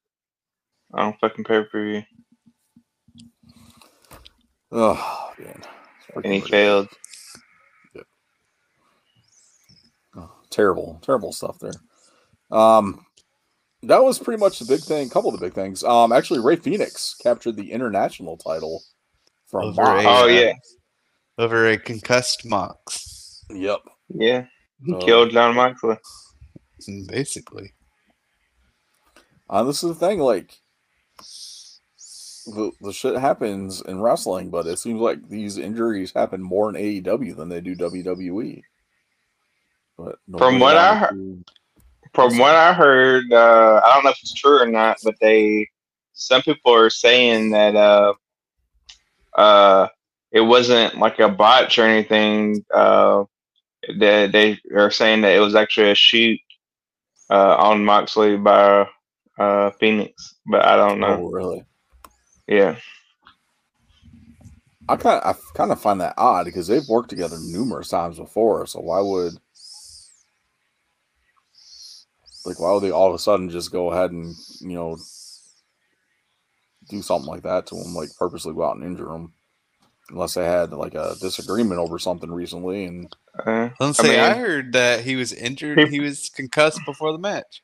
on fucking pay per view, oh man. and he Freaking failed. Oh, terrible, terrible stuff there. Um, that was pretty much the big thing. couple of the big things. Um, actually, Rey Fenix captured the international title from Over Mox. a- Oh Yeah. yeah, Over a concussed Mox, Yep. yeah, he Oh. killed John Moxley. basically. Uh, this is the thing, like the, the shit happens in wrestling, but it seems like these injuries happen more in AEW than they do WWE. But From what I heard- From what I heard, uh, I don't know if it's true or not, but they some people are saying that uh, uh, it wasn't like a botch or anything. Uh, they they are saying that it was actually a shoot uh, on Moxley by uh, Fenix, but I don't know. oh, really? Yeah, I kind of, I kind of find that odd because they've worked together numerous times before. So why would, like, why would they all of a sudden just go ahead and you know do something like that to him, like purposely go out and injure him, unless they had like a disagreement over something recently and uh, Let's say I I, heard that he was injured. Peop- He was concussed before the match.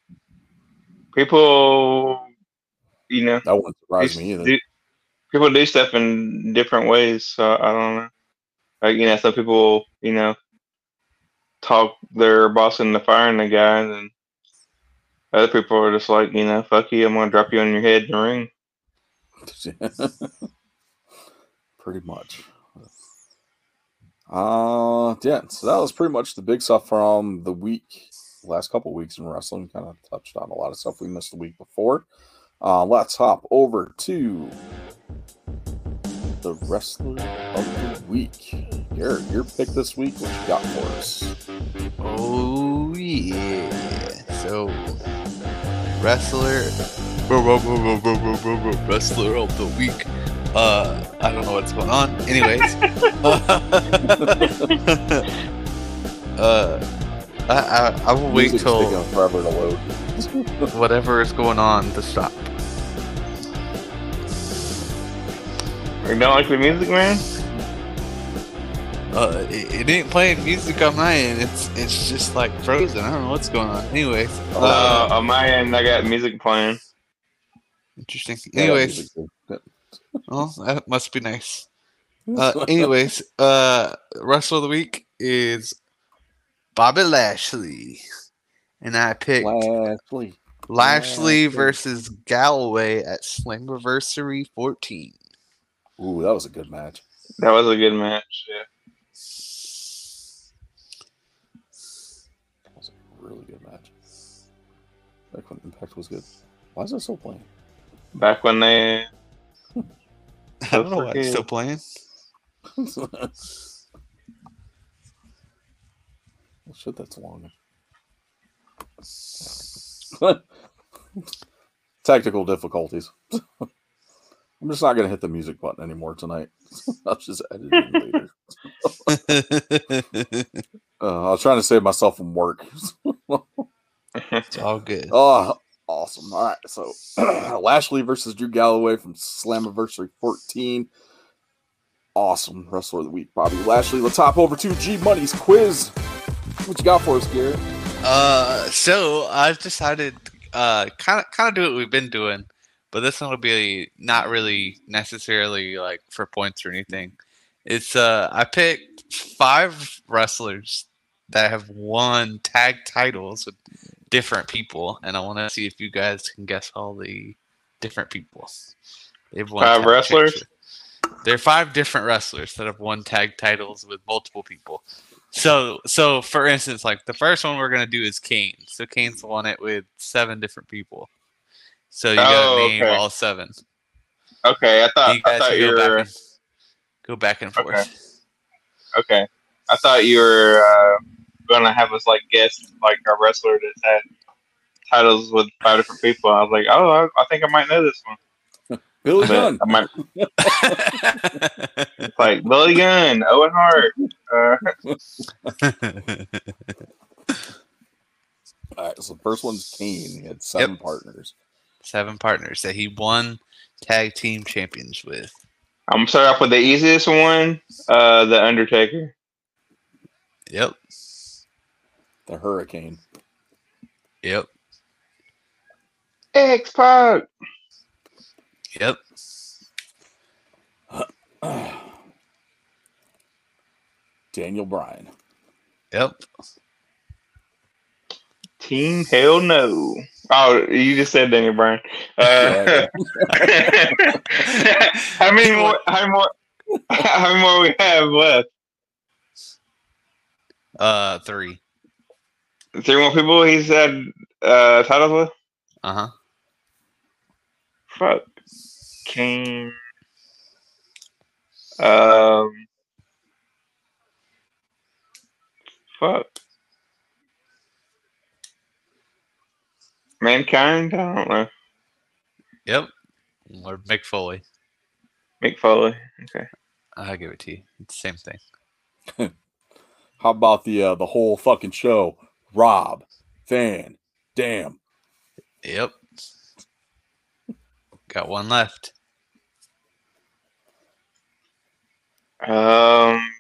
people, you know, that wouldn't surprise do- me either. People do stuff in different ways. So I don't know. Like you know, some people, you know, talk their boss into firing the guy, and other people are just like, you know, fuck you, I'm gonna drop you on your head in the ring. pretty much. Uh, yeah. So that was pretty much the big stuff from the week. Last couple weeks in wrestling, kind of touched on a lot of stuff we missed the week before. Uh, let's hop over to the wrestler of the week. Garrett, your pick this week. What you got for us? Oh yeah. So wrestler wrestler of the week. Uh I don't know what's going on. Anyways. uh I, I, I will wait till forever to load. whatever is going on to stop. You don't like the music, man? Uh, it, it ain't playing music on my end. It's it's just like frozen. I don't know what's going on. Anyways, Uh, on my end, I got music playing. interesting. Anyways, music's well, that must be nice. Uh, anyways, uh, wrestler of the week is Bobby Lashley, and I picked Lashley. Lashley Lashley. versus Galloway at Slammiversary 14. Ooh, that was a good match. That was a good match. Yeah. That was a really good match. Back when Impact was good. Why is it still playing? Back when they I don't know why it's still playing. well, shit, that's long. Technical difficulties. I'm just not gonna hit the music button anymore tonight. I'll just edit it later. Uh, I was trying to save myself from work. it's all good. oh, awesome! All right, so Lashley versus Drew Galloway from Slammiversary 14. Awesome wrestler of the week, Bobby Lashley. Let's hop over to G Money's quiz. What you got for us, Garrett? Uh, so I've decided, uh, kind of, kind of do what we've been doing, but this one will be not really necessarily like for points or anything. It's uh, I picked five wrestlers that have won tag titles with different people, and I want to see if you guys can guess all the different people. They've won Five wrestlers? titles. There are five different wrestlers that have won tag titles with multiple people. So, so for instance, like the first one we're gonna do is Kane. So Kane's won it with seven different people. So you gotta Oh, name okay. all seven. Okay, I thought you I thought can you go back were and go back and forth. okay. I thought you were uh, gonna have us like guess like a wrestler that's had titles with five different people. I was like, oh, I, I think I might know this one. Billy But Gunn. I might, it's like Billy Gunn, Owen Hart. Uh, All right, so the first one's Kane. He had seven partners. Seven partners that he won tag team champions with. I'm gonna start off with the easiest one, uh, the Undertaker. Yep. The Hurricane. Yep. X Pac. Yep. Daniel Bryan. Yep. Team Hell No. Oh, you just said Danny Bryan. Uh, how many more? How many more? How many more we have left? Uh, three. Three more people. He said uh, titles with. Uh huh. Fuck. Kane. Um. Fuck. Mankind? I don't know. Yep. Or Mick Foley. Mick Foley. Okay. I'll give it to you. It's the same thing. How about the uh, the whole fucking show? Rob, Van, Dam. Yep. Got one left. Um.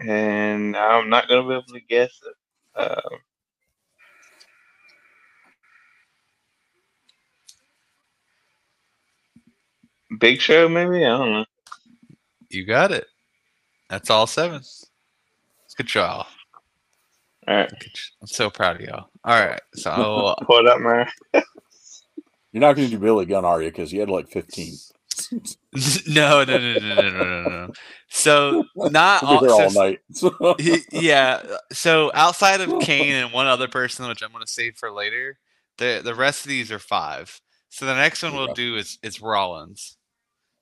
And I'm not gonna be able to guess it. Um, Big Show, maybe? I don't know. You got it. That's all seven. Good job. All right, Good j- I'm so proud of y'all. All right. So pull it up, man. You're not going to do Billy Gunn, are you? Because you had like 15. No, no, no, no, no, no, no, no. So not all, all so- night. Yeah. So outside of Kane and one other person, which I'm going to save for later, the the rest of these are five. So the next one we'll do is is Rollins.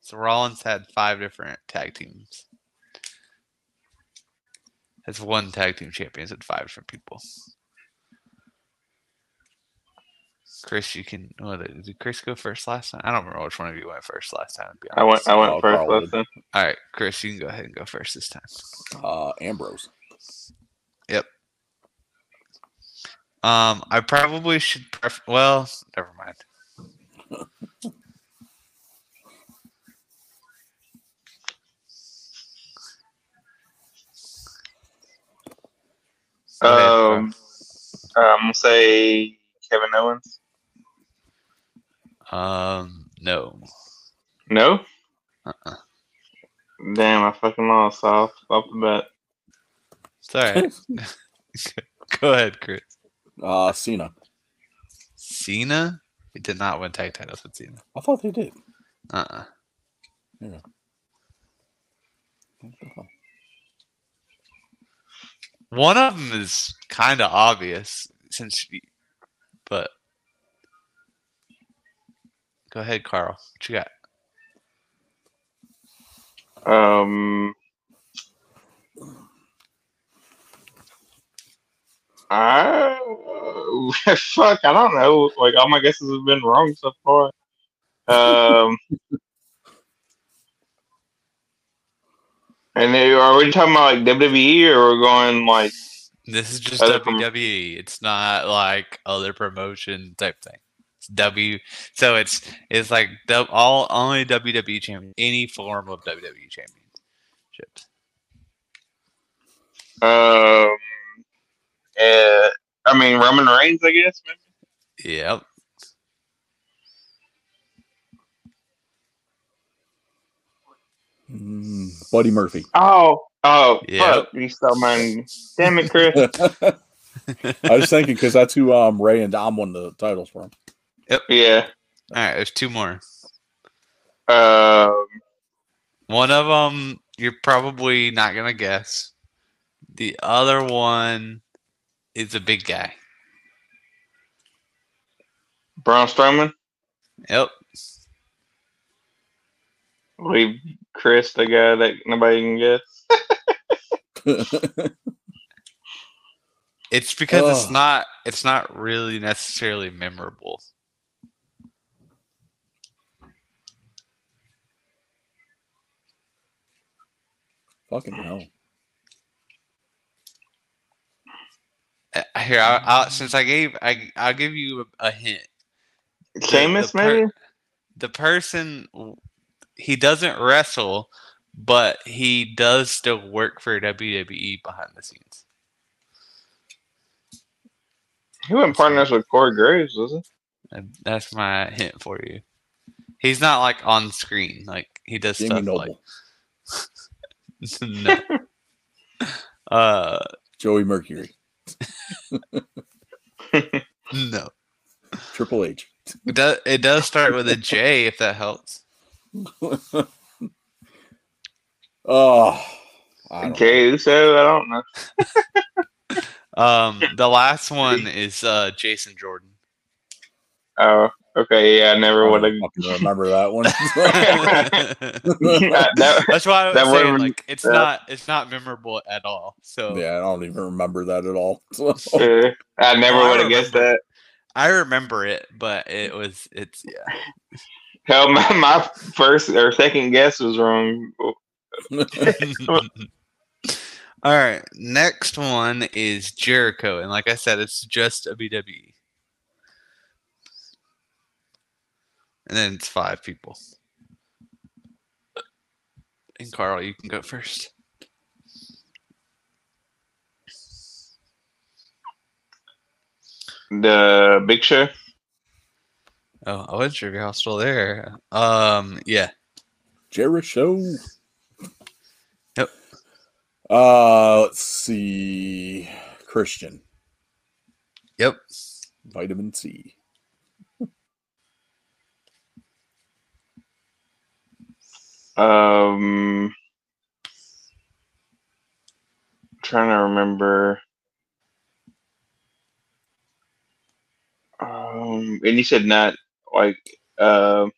So Rollins had five different tag teams. Has one tag team champions at five different people. Chris, you can. Oh, did did Chris go first last time? I don't remember which one of you went first last time. To be I went. I went Oh, first last time. All right, Chris, you can go ahead and go first this time. uh, Ambrose. Yep. Um, I probably should. Pref- well, never mind. Go ahead, Um, I'm gonna say Kevin Owens. Carl. um, no. No. Uh-uh. Damn, I fucking lost off off the bat. Sorry. go ahead, Chris. Uh, Cena. Cena. He did not win tag titles with Cena. I thought they did. Uh. uh One of them is kind of obvious since, you, but go ahead, Carl. What you got? Um, I fuck. I don't know. Like all my guesses have been wrong so far. Um, and are we talking about like WWE or we're going like This is just Other prom- WWE. It's not like other promotion type thing. It's W. So it's it's like dub- all only WWE champion, any form of WWE championships. um, uh, I mean Roman Reigns, I guess. Maybe? Yep. Mm, Buddy Murphy. Oh, oh, Yeah. fuck! You stole mine. Damn it, Chris. I was thinking because that's who um, Rey and Dom won the titles from. Yeah. All right. There's two more. Um. One of them you're probably not gonna guess. The other one is a big guy. Braun Strowman. Yep. Leave Chris, the guy that nobody can guess. It's because it's not it's not really necessarily memorable. Fucking hell. Uh, Here, I, I'll, since I gave, I I'll give you a, a hint. Sheamus, the per- maybe? The person he doesn't wrestle, but he does still work for WWE behind the scenes. He wasn't partners with Corey Graves, was he? That's my hint for you. He's not like on screen, like he does Jamie stuff like Noble. no. uh, Joey Mercury. no. Triple H. It does, it does start with a J, if that helps. Oh. I don't. Jey Uso, I don't know. Um, the last one is uh, Jason Jordan. Oh, okay, yeah, I I never don't would have. fucking remember that one. that, That's why I was That saying would've- like it's yeah. not it's not memorable at all. So yeah, I don't even remember that at all. So, uh, I never would have guessed that. I remember it, but it was it's yeah. Hell, my, my first or second guess was wrong. All right, next one is Jericho, and like I said, it's just a BWE, and then it's five people. And Carl, you can go first. The Big Show. Oh, I wasn't sure if y'all still there. Um, yeah, Jericho. Yep. Uh, let's see. Christian. yep. Vitamin C. Um, trying to remember. Um, and you said not like um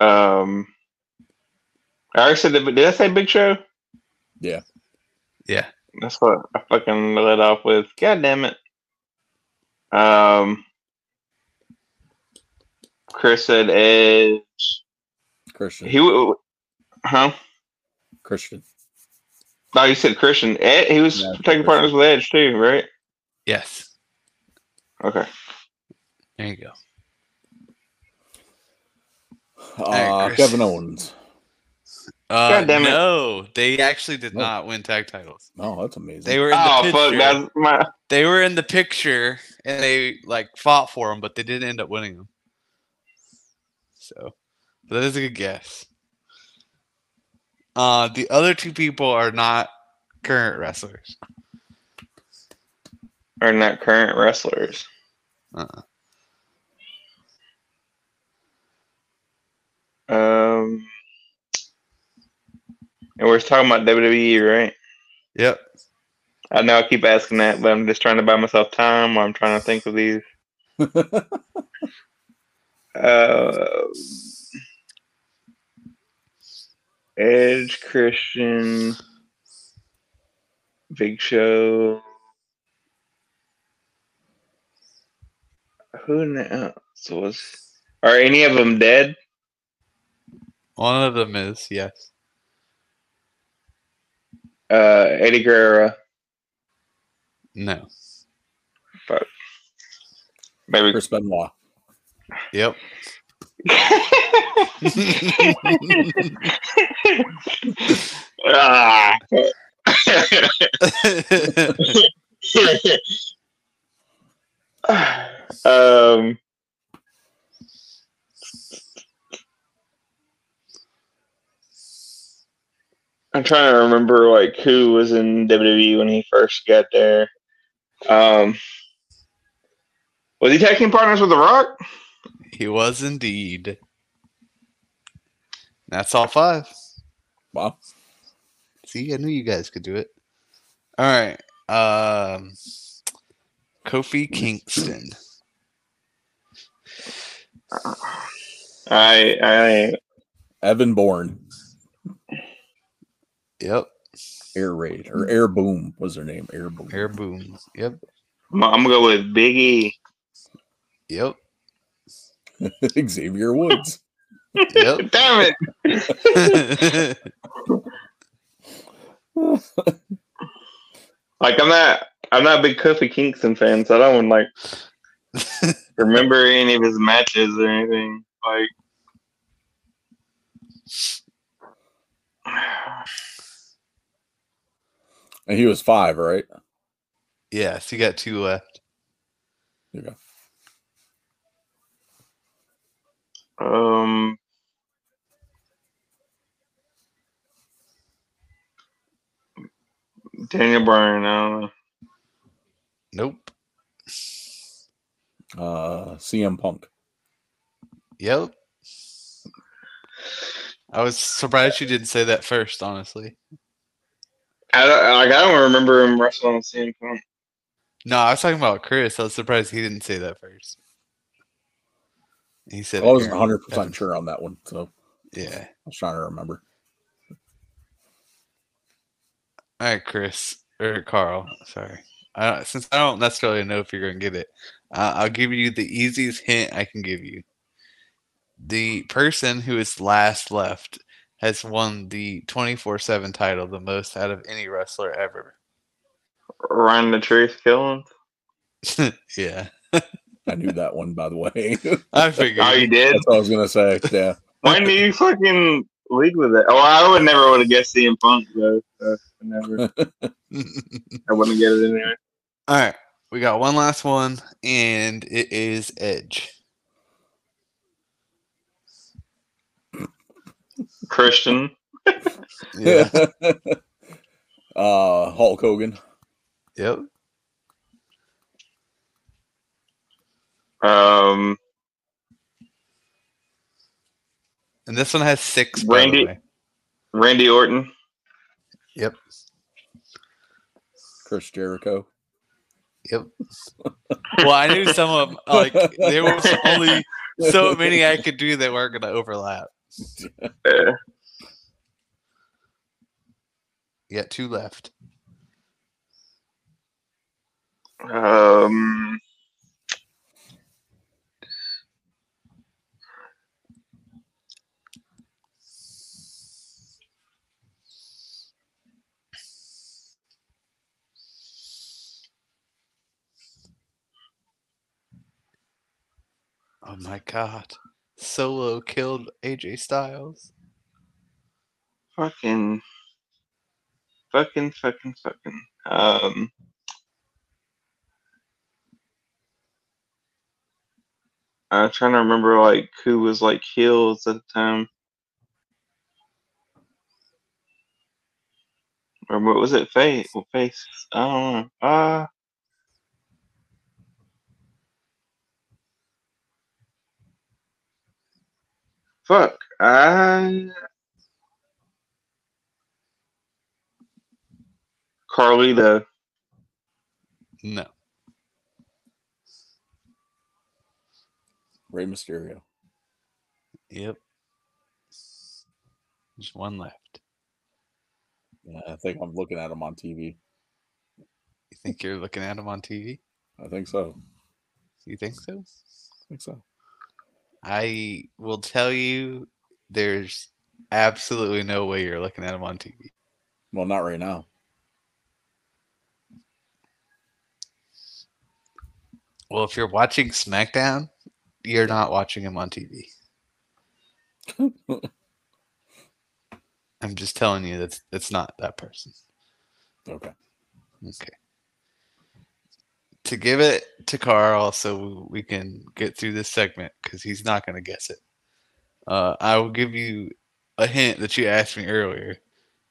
um. I already said that. Did I say Big Show? Yeah. Yeah. That's what I fucking let off with. God damn it. Um, Chris said Edge. Christian. He, w- huh? Christian. No, you said Christian. Ed, he was Yeah, taking partners with Edge too, right? Yes. Okay. There you go. Uh, Chris. Kevin Owens. Uh, God damn it. No, they actually did No. not win tag titles. Oh, that's amazing. They were in Oh the fuck! picture. That's my. They were in the picture and they like fought for them, but they didn't end up winning them. So, but that is a good guess. Uh, the other two people are not current wrestlers. Are not current wrestlers. Uh-uh. Um, and we're talking about WWE, right? Yep. I know I keep asking that, but I'm just trying to buy myself time while I'm trying to think of these. Uh, Edge, Christian, Big Show. Who else was? Are any of them dead? One of them is yes. Uh, Eddie Guerrero. No. But maybe. Chris Benoit. Yep. um. I'm trying to remember like who was in WWE when he first got there. Um, was he taking partners with The Rock? He was indeed. That's all five. Wow. See, I knew you guys could do it. All right. Um, Kofi Kingston. I I Evan Bourne. Yep. Air Raid or Air Boom was their name. Air Boom. Air boom. Yep. I'm, I'm gonna go with Big E. Yep. Xavier Woods. Yep. Damn it! Like I'm not I'm not a big Kofi Kingston fan, so I don't like remember any of his matches or anything. Like And he was five, right? yes, he got two left. There you go. Um Daniel Bryan, I don't know. Nope. Uh, CM Punk. Yep. I was surprised you didn't say that first, honestly. I don't like I don't remember him wrestling on CM Punk. No, I was talking about Chris. I was surprised he didn't say that first. He said I wasn't 100 percent Evans. sure on that one, so Yeah. I was trying to remember. All right, Chris or Carl. Sorry. I don't, since I don't necessarily know if you're going to get it, uh, I'll give you the easiest hint I can give you. The person who is last left has won the 24 7 title the most out of any wrestler ever. Ryan the Truth Killings. yeah. I knew that one, by the way. I figured. Oh, you did? That's what I was gonna say. Yeah. When do you fucking lead with it? Oh, I would never would have guessed CM Punk though. So I never. I wouldn't get it anyway. All right. We got one last one, and it is Edge. Christian. Yeah. uh, Hulk Hogan. yep. Um, And this one has six. Randy- Randy Orton. Yep. Chris Jericho. Yep. well, I knew some of them. Like there was only so many I could do that weren't going to overlap. Yeah. You got two left. um, Oh my god! Solo killed AJ Styles. fucking, fucking, fucking, fucking. Um, I'm trying to remember like who was like heels at the time. Or what was it? Face? Well, face? I don't know. Uh, fuck. I Carlito. No. Rey Mysterio. Yep. Just one left. Yeah, I think I'm looking at him on TV. You think you're looking at him on TV? I think so. You think so? I think so. I will tell you, there's absolutely no way you're looking at him on TV. Well, not right now. Well, if you're watching SmackDown, you're not watching him on TV. I'm just telling you that's that's not that person. Okay. Okay. To give it to Carl so we can get through this segment because he's not going to guess it. Uh, I will give you a hint that you asked me earlier,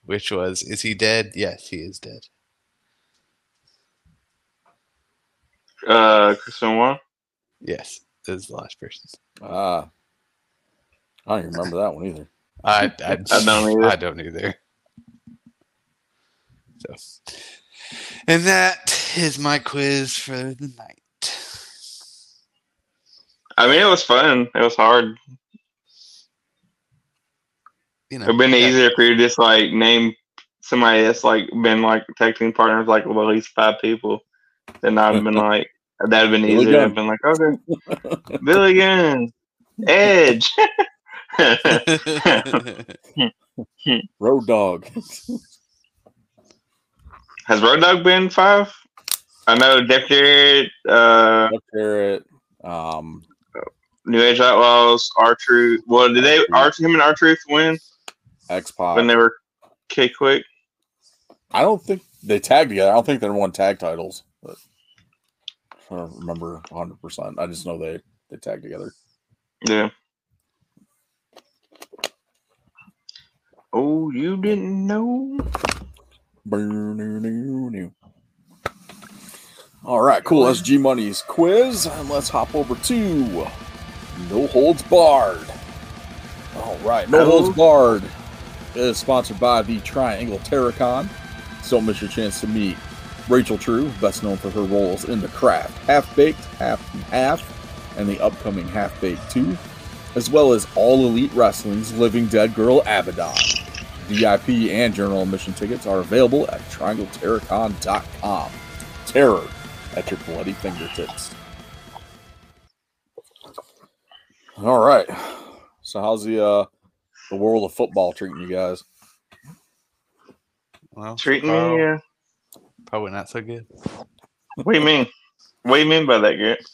which was, "Is he dead?" Yes, he is dead. Uh, Chris Benoit. Yes, this is the last person. Ah. I don't even remember that one either. I I, I don't either. I don't either. So, and that is my quiz for the night. I mean, it was fun. It was hard. You know, It'd been yeah. easier for you to just like name somebody that's like been like tag team partners like with at least five people, then I'd have been like that'd have been easier. I've been like, okay, Billy Gunn, Edge. Road Dog. Has Road Dog been five? I know Jeff Jarrett, uh, Jarrett. Um, New Age Outlaws, R Truth. Well, did they R him and R Truth win X Pac. when they were K-Kwik? I don't think they tagged together. I don't think they won tag titles, but I don't remember 100. percent I just know they they tagged together. Yeah. Oh, you didn't know? All right, cool. That's G Money's quiz, and let's hop over to No Holds Barred. All right, No. Holds Barred is sponsored by the Triangle Terracon. So miss your chance to meet Rachel True, best known for her roles in The Craft, Half Baked, Half and Half, and the upcoming Half Baked 2, as well as All Elite Wrestling's Living Dead Girl Abaddon. VIP and general admission tickets are available at triangleterracon.com. Terror at your bloody fingertips. All right. So how's the uh the world of football treating you guys? well, Treating probably, me? Uh, probably not so good. what do you mean? What do you mean by that, Garrett?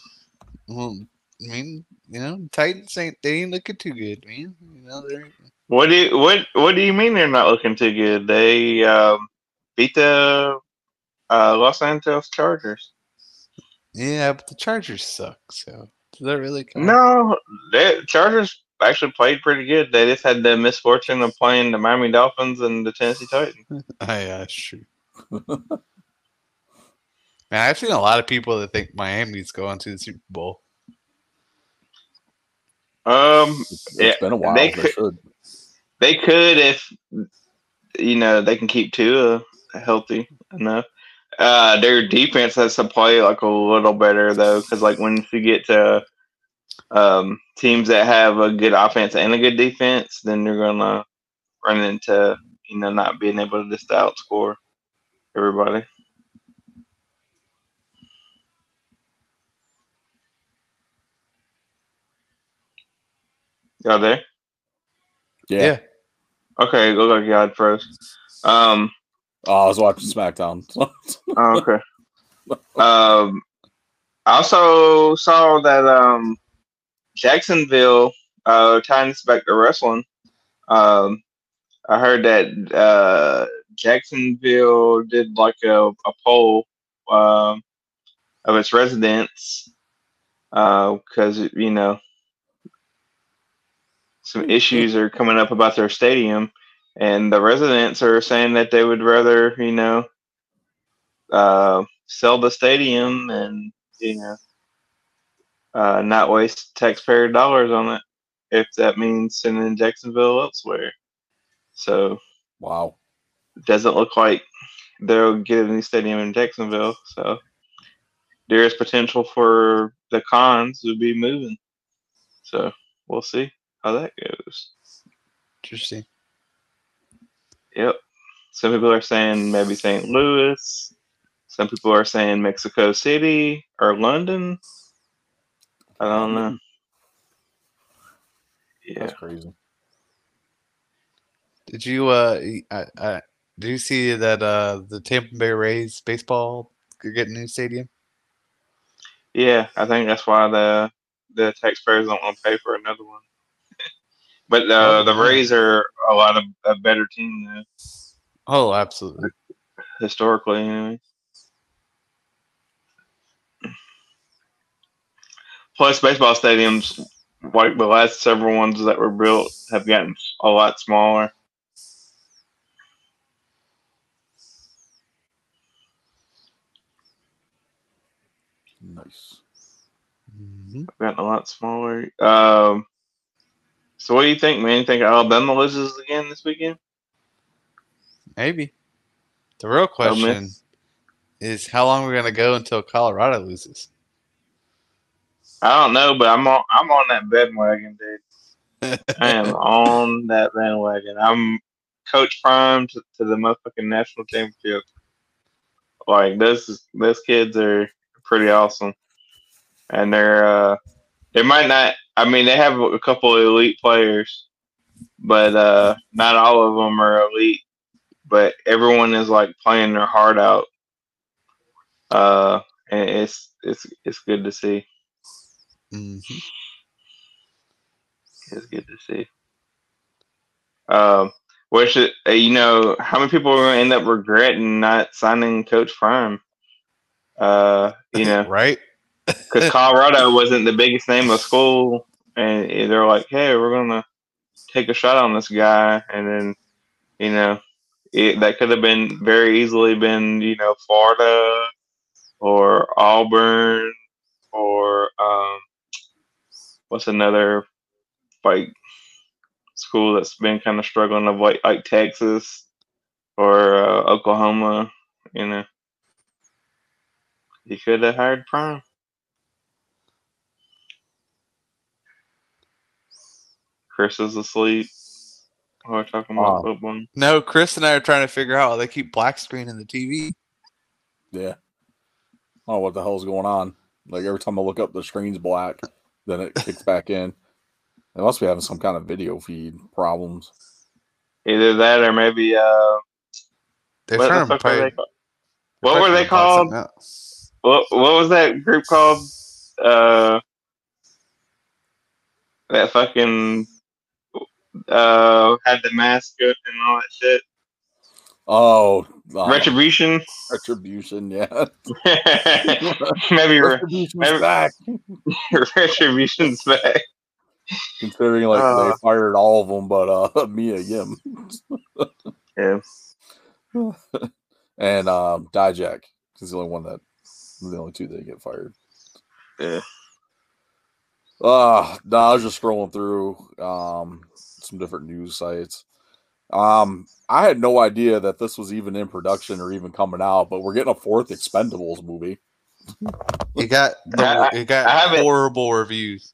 Well, I mean, you know, Titans ain't they ain't looking too good, man. You know, they're What do you what What do you mean they're not looking too good? They um, beat the uh, Los Angeles Chargers. yeah, but the Chargers suck. So does that really count? No, the Chargers actually played pretty good. They just had the misfortune of playing the Miami Dolphins and the Tennessee Titans. Oh, yeah, that's true. Man, I've seen a lot of people that think Miami's going to the Super Bowl. Um, It's Yeah, been a while. they They, could- should. They could if you know they can keep Tua healthy enough. Uh, their defense has to play like a little better though, because like when you get to um, teams that have a good offense and a good defense, then you're gonna run into you know not being able to just outscore everybody. Y'all there? Yeah. Okay, look like God froze. Um, Oh, I was watching SmackDown. oh, okay. um, I also saw that um, Jacksonville uh, tying this back to wrestling. Um, I heard that uh, Jacksonville did like a, a poll um, of its residents because you know some issues are coming up about their stadium, and the residents are saying that they would rather you know uh, sell the stadium and you know uh, not waste taxpayer dollars on it if that means sending Jacksonville elsewhere. So wow. it doesn't look like they'll get a new stadium in Jacksonville. So there is potential for the cons to be moving. So we'll see how that goes. Interesting. Yep. Some people are saying maybe St. Louis. Some people are saying Mexico City or London. I don't know. Yeah. That's crazy. Did you uh I, I did you see that uh the Tampa Bay Rays baseball could get a new stadium? Yeah, I think that's why the the taxpayers don't want to pay for another one. But uh, Oh, the yeah. Rays are a lot of a better team than Oh, absolutely. historically. Anyway. Plus, baseball stadiums, like the last several ones that were built, have gotten a lot smaller. Nice. Mhm. Gotten a lot smaller. Um, so, what do you think, man? You think Alabama loses again this weekend? Maybe. The real Oh, question is how long we're gonna go until Colorado loses. I don't know, but I'm on. I'm on that bandwagon, dude. I am on that bandwagon. I'm Coach Prime to, to the motherfucking national championship. Like those those kids are pretty awesome, and they're uh, they might not. I mean, they have a couple of elite players, but uh, not all of them are elite. But everyone is like playing their heart out. Uh, and it's it's it's good to see. Mm-hmm. It's good to see. Um, which uh, you know, how many people are going to end up regretting not signing Coach Prime? Uh, you know, Right? Because Colorado wasn't the biggest name of school, and they're like, "Hey, we're gonna take a shot on this guy," and then you know, it, that could have been very easily been you know Florida or Auburn or um, what's another like school that's been kind of struggling of like like Texas or uh, Oklahoma, you know. You could have hired Prime. Chris is asleep. We're talking about Wow. football. No, Chris and I are trying to figure out how they keep black screening the TV. Yeah. I don't know what the hell's going on. Like every time I look up, the screen's black, then it kicks back in. They must be having some kind of video feed problems. Either that or maybe uh, They're what the trying to fuck were play. they called? What were they called? What what was that group called? Uh, that fucking uh had the mask and all that shit. Oh, uh, Retribution. retribution. Yeah, maybe re- retribution's maybe- back. retribution's back. Considering like Uh. they fired all of them, but uh, Mia Yim Yeah. and um, Dijak is the only one that the only two that get fired. Yeah. Uh no, I was just scrolling through um some different news sites. Um I had no idea that this was even in production or even coming out, but we're getting a fourth Expendables movie. it got the, I- you got horrible reviews.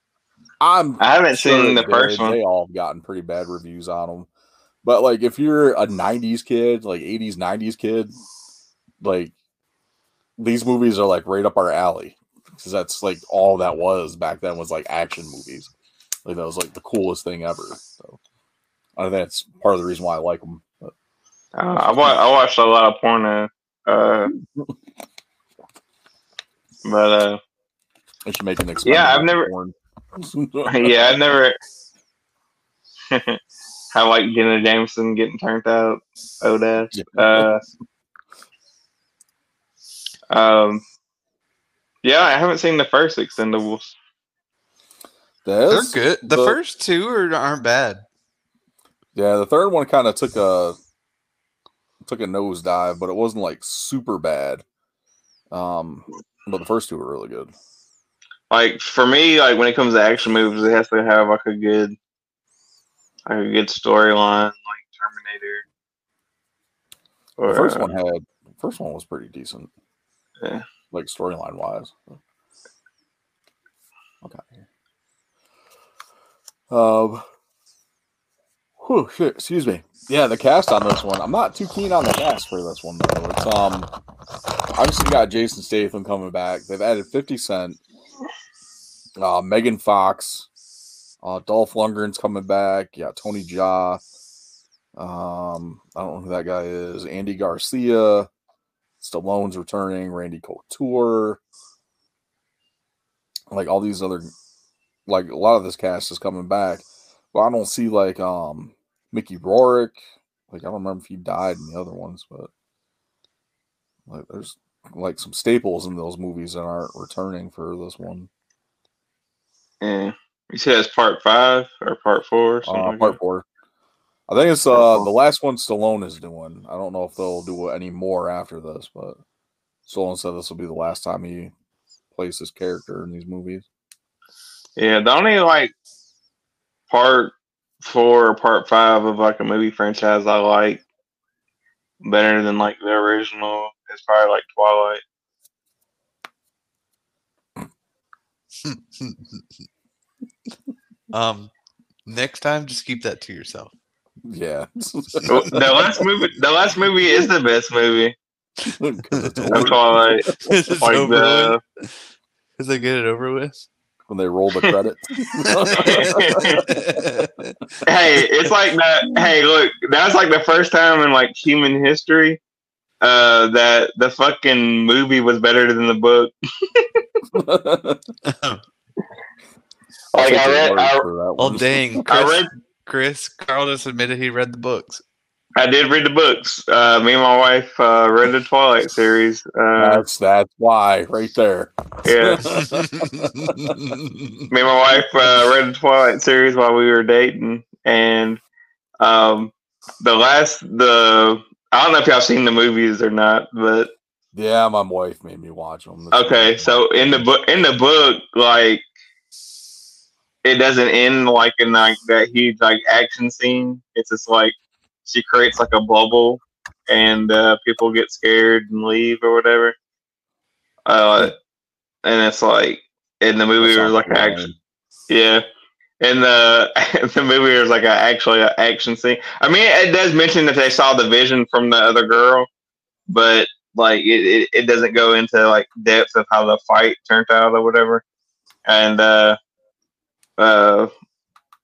I'm I haven't sure seen the they first one. They all have gotten pretty bad reviews on them. But like if you're a 90s kid, like 80s 90s kid, like these movies are like right up our alley because that's like all that was back then was like action movies. Like that was like the coolest thing ever. So I think that's part of the reason why I like them. Uh, I, wa- I watched a lot of porn, Uh, but uh, they should make an Yeah, I've never- porn. yeah, I've never. I like Jenna Jameson getting turned out. Oh, that. Uh, um, yeah, I haven't seen the first Expendables. They're good. The the- first two are, aren't bad. Yeah, the third one kind of took a took a nosedive, but it wasn't like super bad. Um, but the first two were really good. Like for me, like when it comes to action movies, it has to have like a good, like a good storyline, like Terminator. The first uh, one had the first one was pretty decent. Yeah. Like storyline wise. Okay. Um whew, shit, excuse me. Yeah, the cast on this one. I'm not too keen on the cast for this one though. It's um obviously got Jason Statham coming back. They've added 50 Cent, uh Megan Fox, uh Dolph Lundgren's coming back. Yeah, Tony Jaa. Um, I don't know who that guy is. Andy Garcia, Stallone's returning. Randy Couture, like all these other, like a lot of this cast is coming back. But I don't see like um Mickey Rourke. Like I don't remember if he died in the other ones, but like there's like some staples in those movies that aren't returning for this one. Yeah. You said it's part five or part four. Uh, like part that? four. I think it's uh the last one Stallone is doing. I don't know if they'll do any more after this, but Stallone said this will be the last time he plays his character in these movies. Yeah, the only like part four or part five of like a movie franchise I like better than like the original is probably like Twilight. um, next time, just keep that to yourself. Yeah. the last movie, the last movie is the best movie. it's of over Twilight. Is it Like over the, with? Is they get it over with? When they roll the credits. hey, it's like that. Hey, look, that's like the first time in like human history uh, that the fucking movie was better than the book. I'll Like, I read- I- for that well, one. dang, I read, Chris Carl just admitted he read the books. I did read the books. Uh, me and my wife uh, read the Twilight series. Uh, That's that's why right there. yeah, me and my wife uh, read the Twilight series while we were dating, and um, the last the I don't know if y'all seen the movies or not, but Yeah, my wife made me watch them. okay. So in the book, in the book, like it doesn't end like in like that huge like action scene. It's just like she creates like a bubble, and uh, people get scared and leave or whatever. Uh, and it's like in the movie, was like an action. Yeah. In the the movie, was like a actually an action scene. I mean, it does mention that they saw the vision from the other girl, but like it, it, it doesn't go into like depth of how the fight turned out or whatever. And uh, uh,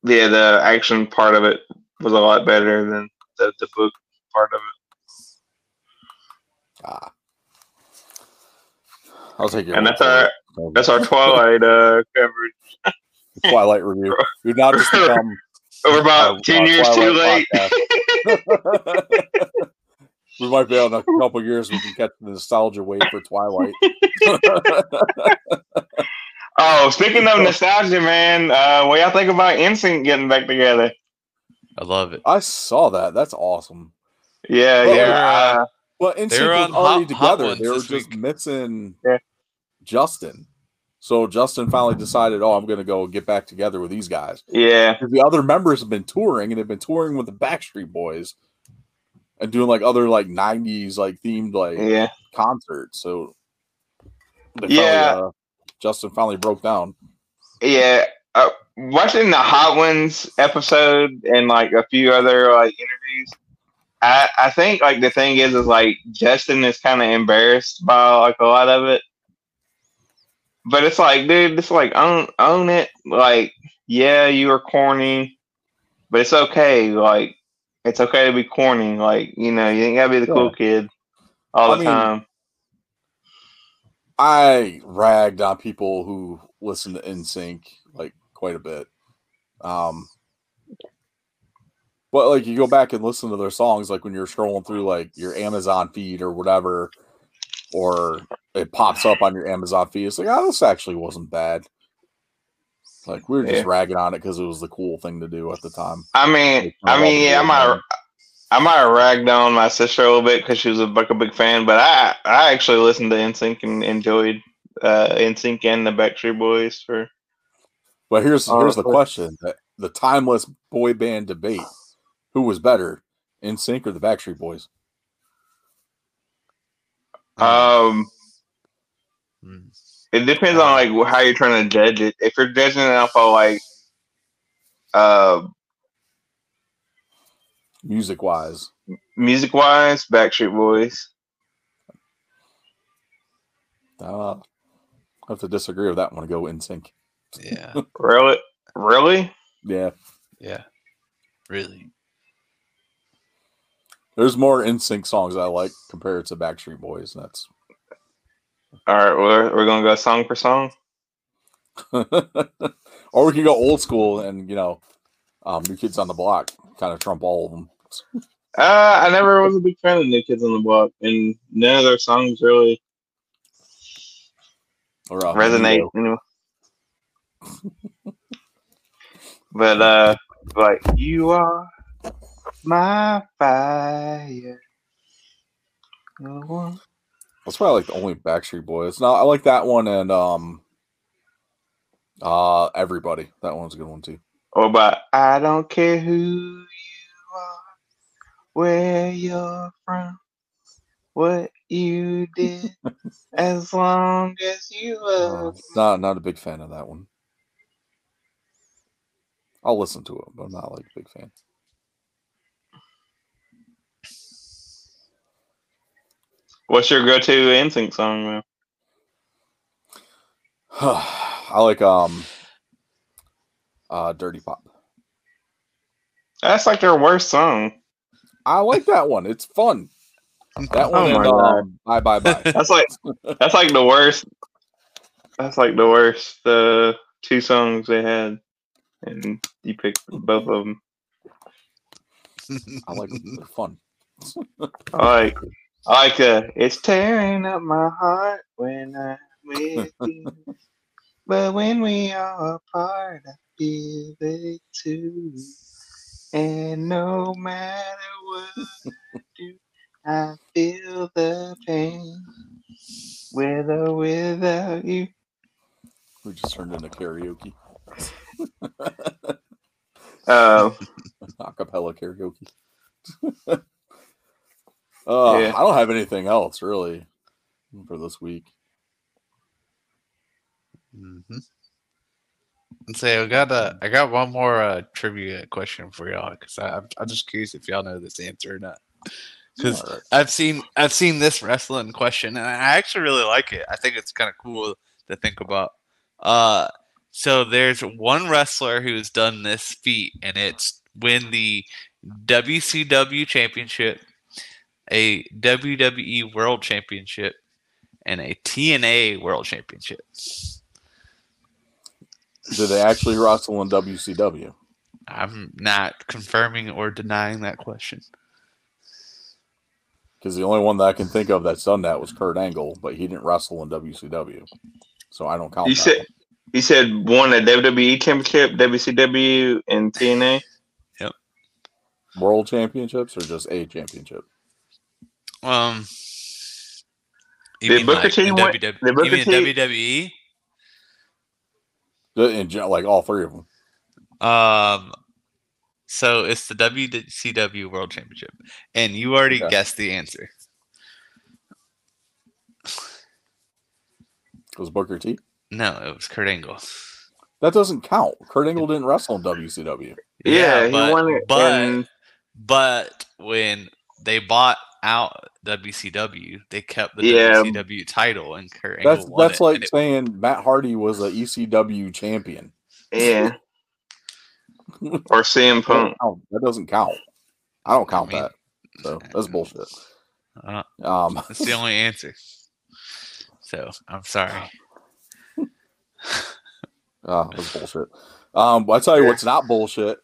yeah, the action part of it was a lot better than the, the book part of it. Ah. I'll take your And that's our it. that's our Twilight uh, coverage. Twilight review. We've now just become We're about uh, ten uh, years too late. We might be in a couple years we can catch the nostalgia wave for Twilight. Oh, speaking of nostalgia, man, uh, what y'all think about NSYNC getting back together? I love it. I saw that. That's awesome. Yeah, Well, yeah. uh, Well, They NSYNC were was on already Hot- Hot together. Ones They were just week. missing Yeah. Justin. So Justin finally decided, oh, I'm going to go get back together with these guys. yeah, Because the other members have been touring and they've been touring with the Backstreet Boys and doing like other like 90s like themed like yeah. concerts. So Yeah. finally, uh, Justin finally broke down. Yeah, uh, watching the Hot Ones episode and like a few other like interviews, I I think like the thing is is like Justin is kind of embarrassed by like a lot of it, but it's like, dude, it's like own own it. Like, yeah, you were corny, but it's okay. Like, it's okay to be corny. Like, you know, you ain't gotta be the cool kid all I the mean, time. I ragged on people who listen to NSYNC quite a bit. Um, but like you go back and listen to their songs, like when you're scrolling through like your Amazon feed or whatever, or it pops up on your Amazon feed. It's like, oh, this actually wasn't bad. Like we were just Yeah. ragging on it because it was the cool thing to do at the time. I mean, Like, I mean, yeah, I might. I might have ragged on my sister a little bit because she was a, like a big fan, but I, I actually listened to NSYNC and enjoyed uh, NSYNC and the Backstreet Boys for. But here's here's the question: the, the timeless boy band debate: Who was better, NSYNC or the Backstreet Boys? Um, Mm. it depends on like how you're trying to judge it. If you're judging it off of like, uh, Music wise, music wise, Backstreet Boys. uh, I have to disagree with that one. To go NSYNC. Yeah, Really, really? Yeah, yeah, really. there's more NSYNC songs I like compared to Backstreet Boys. and That's All right, we're we're gonna go song for song. or we can go old school and you know, um, New Kids on the Block kind of trump all of them. Uh, I never was a big fan of New Kids on the Block, and none of their songs really Or uh, resonate. Anyway. but uh, like you are my fire. That's probably like the only Backstreet Boys. No, I like that one and um, uh, everybody. That one's a good one too. Oh, but I don't care who you are, where you're from, what you did, as long as you Uh, love. not not a big fan of that one. I'll listen to it, but I'm not like a big fan. What's your go-to NSYNC song? I like um, uh, "Dirty Pop." That's like their worst song. I like that one. It's fun. That one. Oh and, um, bye bye bye. that's like that's like the worst. That's like the worst. The uh, two songs they had and you picked both of them. I like them. They're fun. I like, I like uh, it's tearing up my heart when I'm with you, but when we are apart, I feel it too. And no matter what I do, I feel the pain, with or without you. We just turned into karaoke. Uh, Acapella karaoke. uh, Yeah. I don't have anything else really for this week. Mm-hmm. And say I got a, I got one more uh, trivia question for y'all because I'm, I'm just curious if y'all know this answer or not. Because All right. I've seen I've seen this wrestling question and I actually really like it. I think it's kind of cool to think about. Uh, so there's one wrestler who's done this feat, and it's win the WCW Championship, a WWE World Championship, and a TNA World Championship. Did they actually wrestle in WCW? I'm not confirming or denying that question. Because the only one that I can think of that's done that was Kurt Angle, but he didn't wrestle in WCW, so I don't count. you that said one. you said won a WWE Championship, WCW, and TNA. Yep. World Championships or just a championship? Um, you Did Booker like T in win- WW did you Booker mean T- WWE? The- In, like all three of them. Um, so it's the WCW World Championship, and you already Okay. guessed the answer. Was Booker T? No, it was Kurt Angle. That doesn't count. Kurt Angle didn't wrestle in WCW. Yeah, he but, won it But in- but when they bought out WCW, they kept the Yeah. WCW title, and Kurt Angle That's won that's it, like and it- saying Matt Hardy was a ECW champion. Yeah. or CM That, Punk. don't. That doesn't count. I don't count mean, that. So that's bullshit. Uh, Um, that's the only answer. So I'm sorry. Oh, that's bullshit. Um, but I tell you what's not bullshit.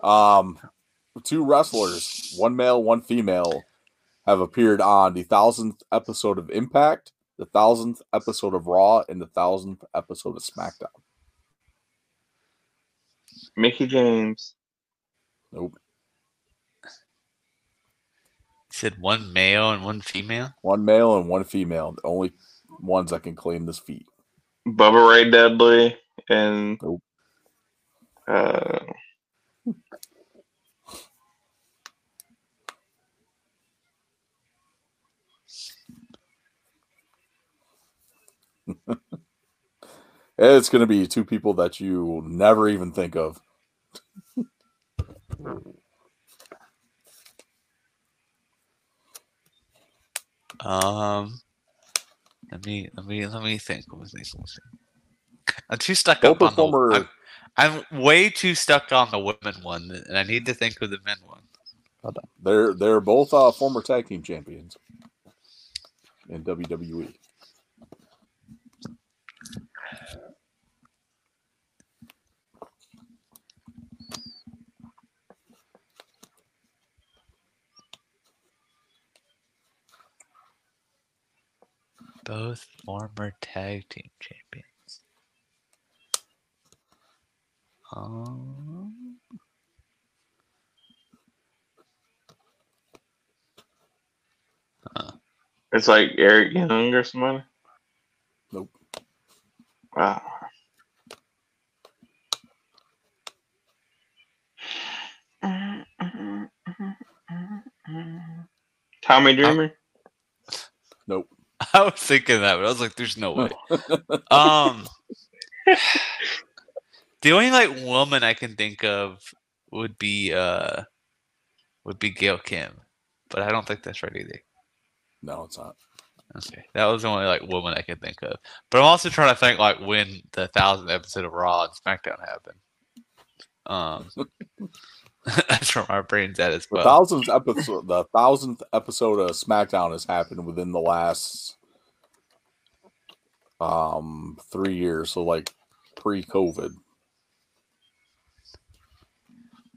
Um, two wrestlers, one male, one female, have appeared on the thousandth episode of Impact, the thousandth episode of Raw, and the thousandth episode of SmackDown. Mickie James. Nope. Said one male and one female. One male and one female. The only ones that can claim this feat. Bubba Ray Dudley and Nope. uh, It's going to be two people that you will never even think of. Um, let me let me let me think. Let me think. Let me think. I'm too stuck Both up on the. I'm, I'm way too stuck on the women one, and I need to think of the men one. They're they're both uh, former tag team champions in. WWE. Both former tag team champions. Um, it's like Eric Young or somebody. Nope. Wow. Uh, uh, uh, Tommy Dreamer. Nope. I was thinking that, but I was like, "There's no way." um, the only like woman I can think of would be uh would be Gail Kim, but I don't think that's right either. No, it's not. Okay, that was the only like woman I could think of. But I'm also trying to think like when the thousandth episode of Raw and SmackDown happened. Um, that's where my brain's at as well. The thousandth episode, the thousandth episode of SmackDown has happened within the last um three years, so like pre-COVID,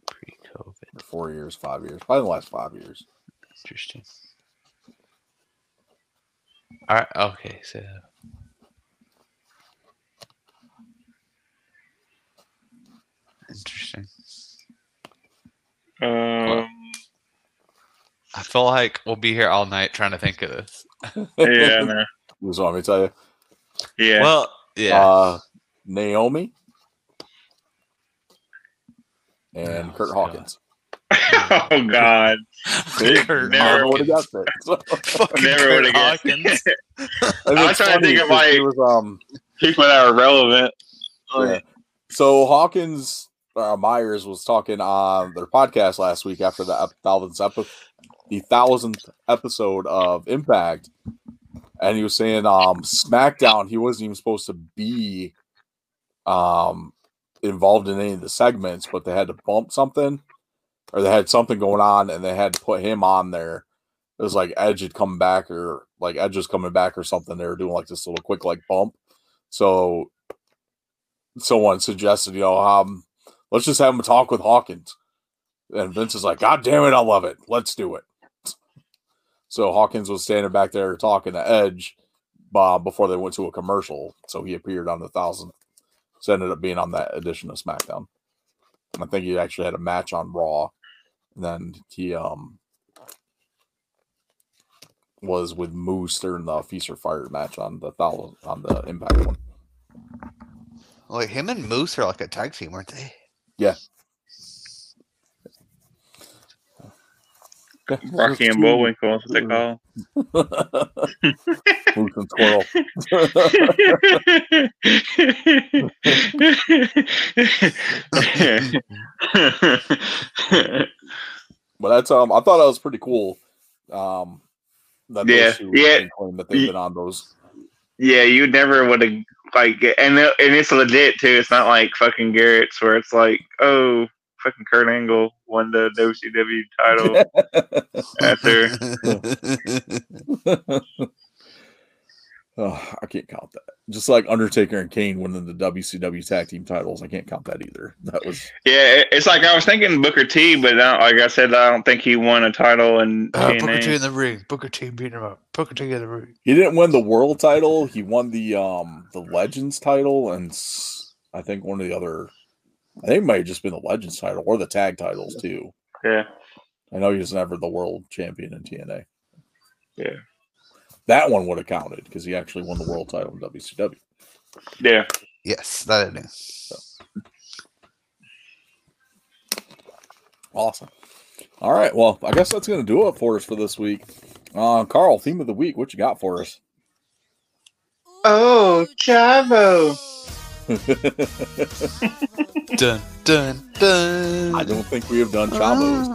Pre-COVID, four years, five years, probably the last five years. interesting. All right. Okay. So interesting. Um, I feel like we'll be here all night trying to think of this. yeah, no. You just want me to tell you, yeah. Well, yeah. uh, Naomi and Oh, Curt God. Hawkins. oh God, Kurt never would have got that. So, never would've guessed. Hawkins. I was trying to think of, 'cause like- it was, um people that are relevant. Yeah. So Hawkins uh, Myers was talking on their podcast last week after the thousandth epi- the thousandth episode of Impact, and he was saying um SmackDown he wasn't even supposed to be um involved in any of the segments, but they had to bump something or they had something going on and they had to put him on there. It was like Edge had come back or like Edge was coming back or something. They were doing like this little quick like bump. So someone suggested, you know, um, let's just have him talk with Hawkins. And Vince is like, God damn it, I love it. Let's do it. So Hawkins was standing back there talking to Edge uh, before they went to a commercial. So he appeared on the thousandth. So ended up being on that edition of SmackDown. I think he actually had a match on Raw. And then he um was with Moose during the Feast or Fired match on the thousand on the Impact one. Like him and Moose are like a tag team, weren't they? Rocky and Bullwinkle, that's what they call. Moose and Squirrel. But that's um I thought that was pretty cool. Um that Yeah, those yeah. claim that they've been on those. yeah, you never would have like, and and it's legit too. It's not like fucking Garrett's where it's like, oh, fucking Kurt Angle won the WCW title after. oh, I can't count that. Just like Undertaker and Kane winning the WCW tag team titles, I can't count that either. That was Yeah, it's like I was thinking Booker T, but I, like I said, I don't think he won a title in Uh, Booker T in the ring. Booker T beating him up. Booker T in the ring. he didn't win the world title. He won the um the Legends title and s- I think one of the other I think it might have just been the Legends title or the tag titles too. Yeah, I know he was never the world champion in TNA. Yeah. That one would have counted because he actually won the world title in WCW. yeah. Yes, that I knew. Awesome. All right. Well, I guess that's going to do it for us for this week. Uh, Carl, theme of the week. What you got for us? Oh, Chavo. Dun dun dun. I don't think we have done Chavos.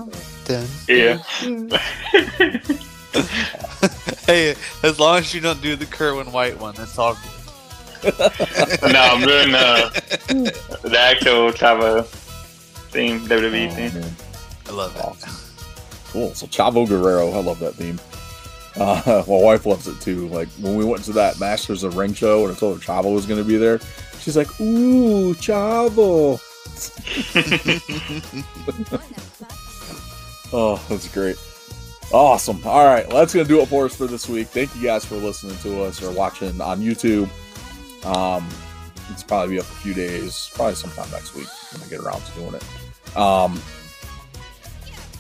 Dun. Yeah. hey, as long as you don't do the Kerwin White one, that's all. good. no, I'm doing uh, the actual Chavo theme, WWE Oh, theme. man. I love that. Awesome. Cool. So Chavo Guerrero. I love that theme. Uh, my wife loves it too. Like when we went to that Masters of Ring show and I told her Chavo was going to be there, she's like, "Ooh, Chavo." Oh, that's great. Awesome. All right. Well, that's going to do it for us for this week. Thank you guys for listening to us or watching on YouTube. Um, it's probably be up a few days, probably sometime next week when I get around to doing it. Um,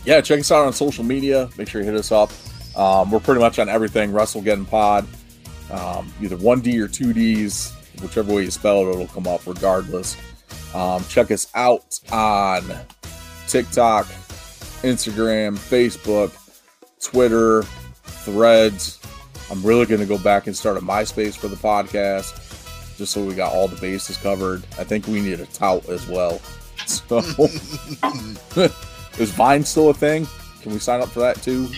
yeah, check us out on social media. Make sure you hit us up. Um, we're pretty much on everything WrestleGeddon Pod, um, either 1D or 2Ds, whichever way you spell it, it'll come up regardless. Um, check us out on TikTok, Instagram, Facebook, Twitter, Threads. I'm really going to go back and start a MySpace for the podcast, just so we got all the bases covered. I think we need a tout as well. So, is Vine still a thing? Can we sign up for that too?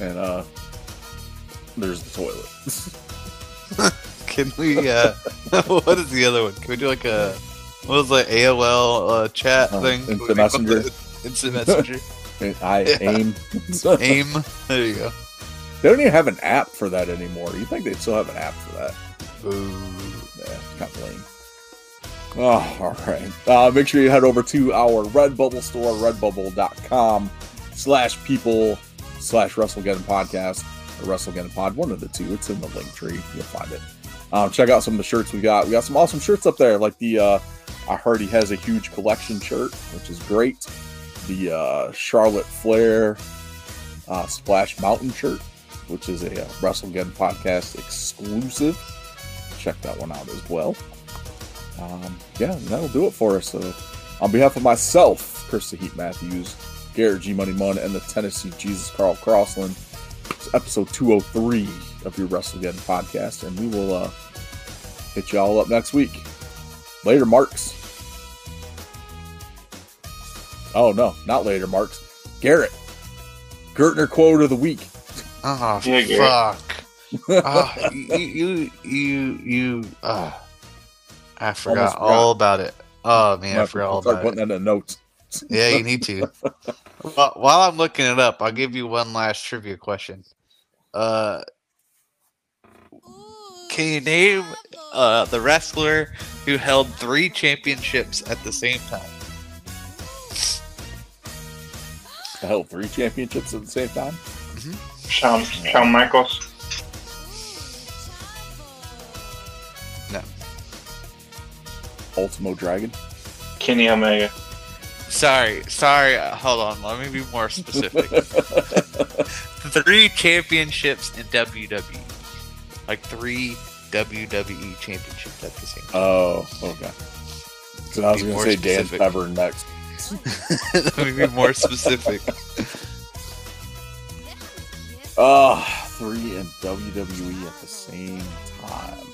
and uh, there's the toilet. Can we? uh What is the other one? Can we do like a what was the AOL uh, chat Uh, thing? instant we messenger. Instant messenger. I Yeah. aim. Aim. There you go. They don't even have an app for that anymore. You think they'd still have an app for that? Ooh. Yeah, it's kind of lame. Oh, all right. Uh, make sure you head over to our Redbubble store, redbubble.com slash people slash WrestleGeddon podcast or WrestleGeddon pod, one of the two. It's in the link tree. You'll find it. Um, check out some of the shirts we got. We got some awesome shirts up there, like the uh, I heard he has a huge collection shirt, which is great. The uh, Charlotte Flair uh, Splash Mountain shirt, which is a uh, WrestleGeddon podcast exclusive. Check that one out as well. Um, yeah, that'll do it for us. So, on behalf of myself, Chris the Heat Matthews, Garrett G Money Mun, and the Tennessee Jesus Carl Crossland, it's episode 203 of your WrestleGeddon podcast, and we will uh, hit you all up next week. Later, Marks. Oh, no, not later, Marks. Garrett. Gertner quote of the week. Oh Yeah, fuck. oh, you you you you. Uh, I forgot Almost forgot. all about it. Oh man, I I'll forgot all start about putting it. that in notes. Yeah, you need to. While while I'm looking it up, I'll give you one last trivia question. Uh, can you name uh, the wrestler who held three championships at the same time? The hell, three championships at the same time? Shawn, Shawn Michaels. No. Ultimo Dragon. Kenny Omega. Sorry, sorry. uh, Hold on. Let me be more specific. three championships in WWE, like three WWE championships at the same time. Oh, okay. So I was going to more say Dan specific. Severn next. Let me be more specific. Oh, three in WWE at the same time.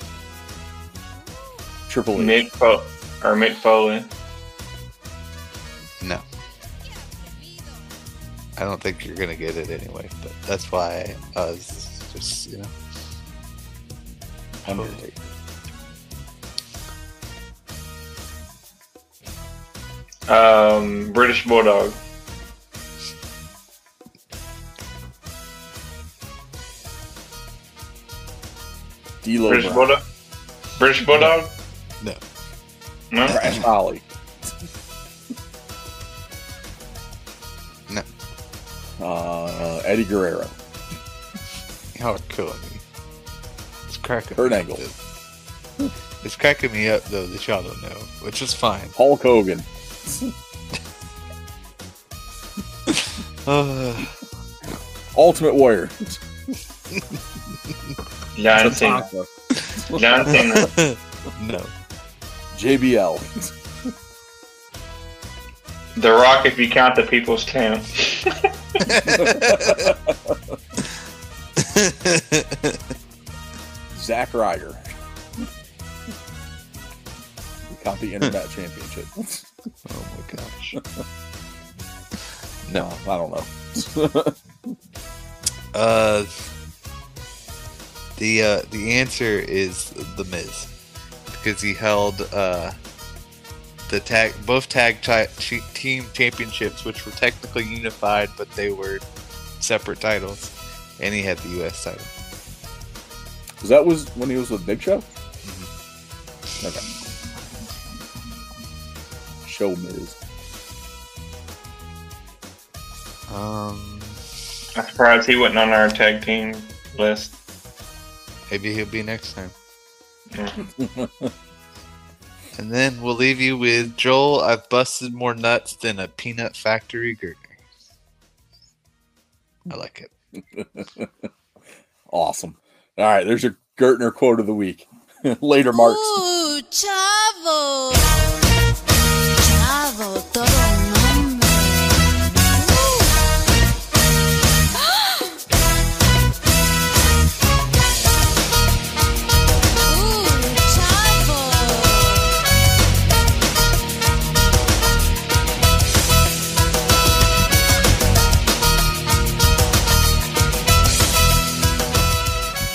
Triple H. Mick Fo- or Mick Foley. No. I don't think you're gonna get it anyway, but that's why I was just you know. Undertaker. Um, British Bulldog. D'Lo British Brown. Bulldog. British Bulldog. No. No. Crash Holly. Uh, Eddie Guerrero. Y'all are killing me. It's cracking Kurt me Angle. up. though. It's cracking me up though that y'all don't know, which is fine. Hulk Hogan. Uh, Ultimate Warrior. John Cena. Tatanka. John Cena. no. JBL. The Rock, if you count the People's Champ. Zack Ryder. We count the Internet Championship. oh my gosh. No, I don't know. Uh, the uh, the answer is the Miz because he held uh, the tag both tag chi- chi- team championships, which were technically unified, but they were separate titles, and he had the U.S. title. Was that was when he was with Big Show? Mm-hmm. Okay. Show Miz. Um, I'm surprised he wasn't on our tag team list. maybe he'll be next time. And then we'll leave you with Joel. I've busted more nuts than a peanut factory Gertner. I like it. awesome. All right, there's your Gertner quote of the week. Later, Marks. Ooh, chavo. Chavo, todo.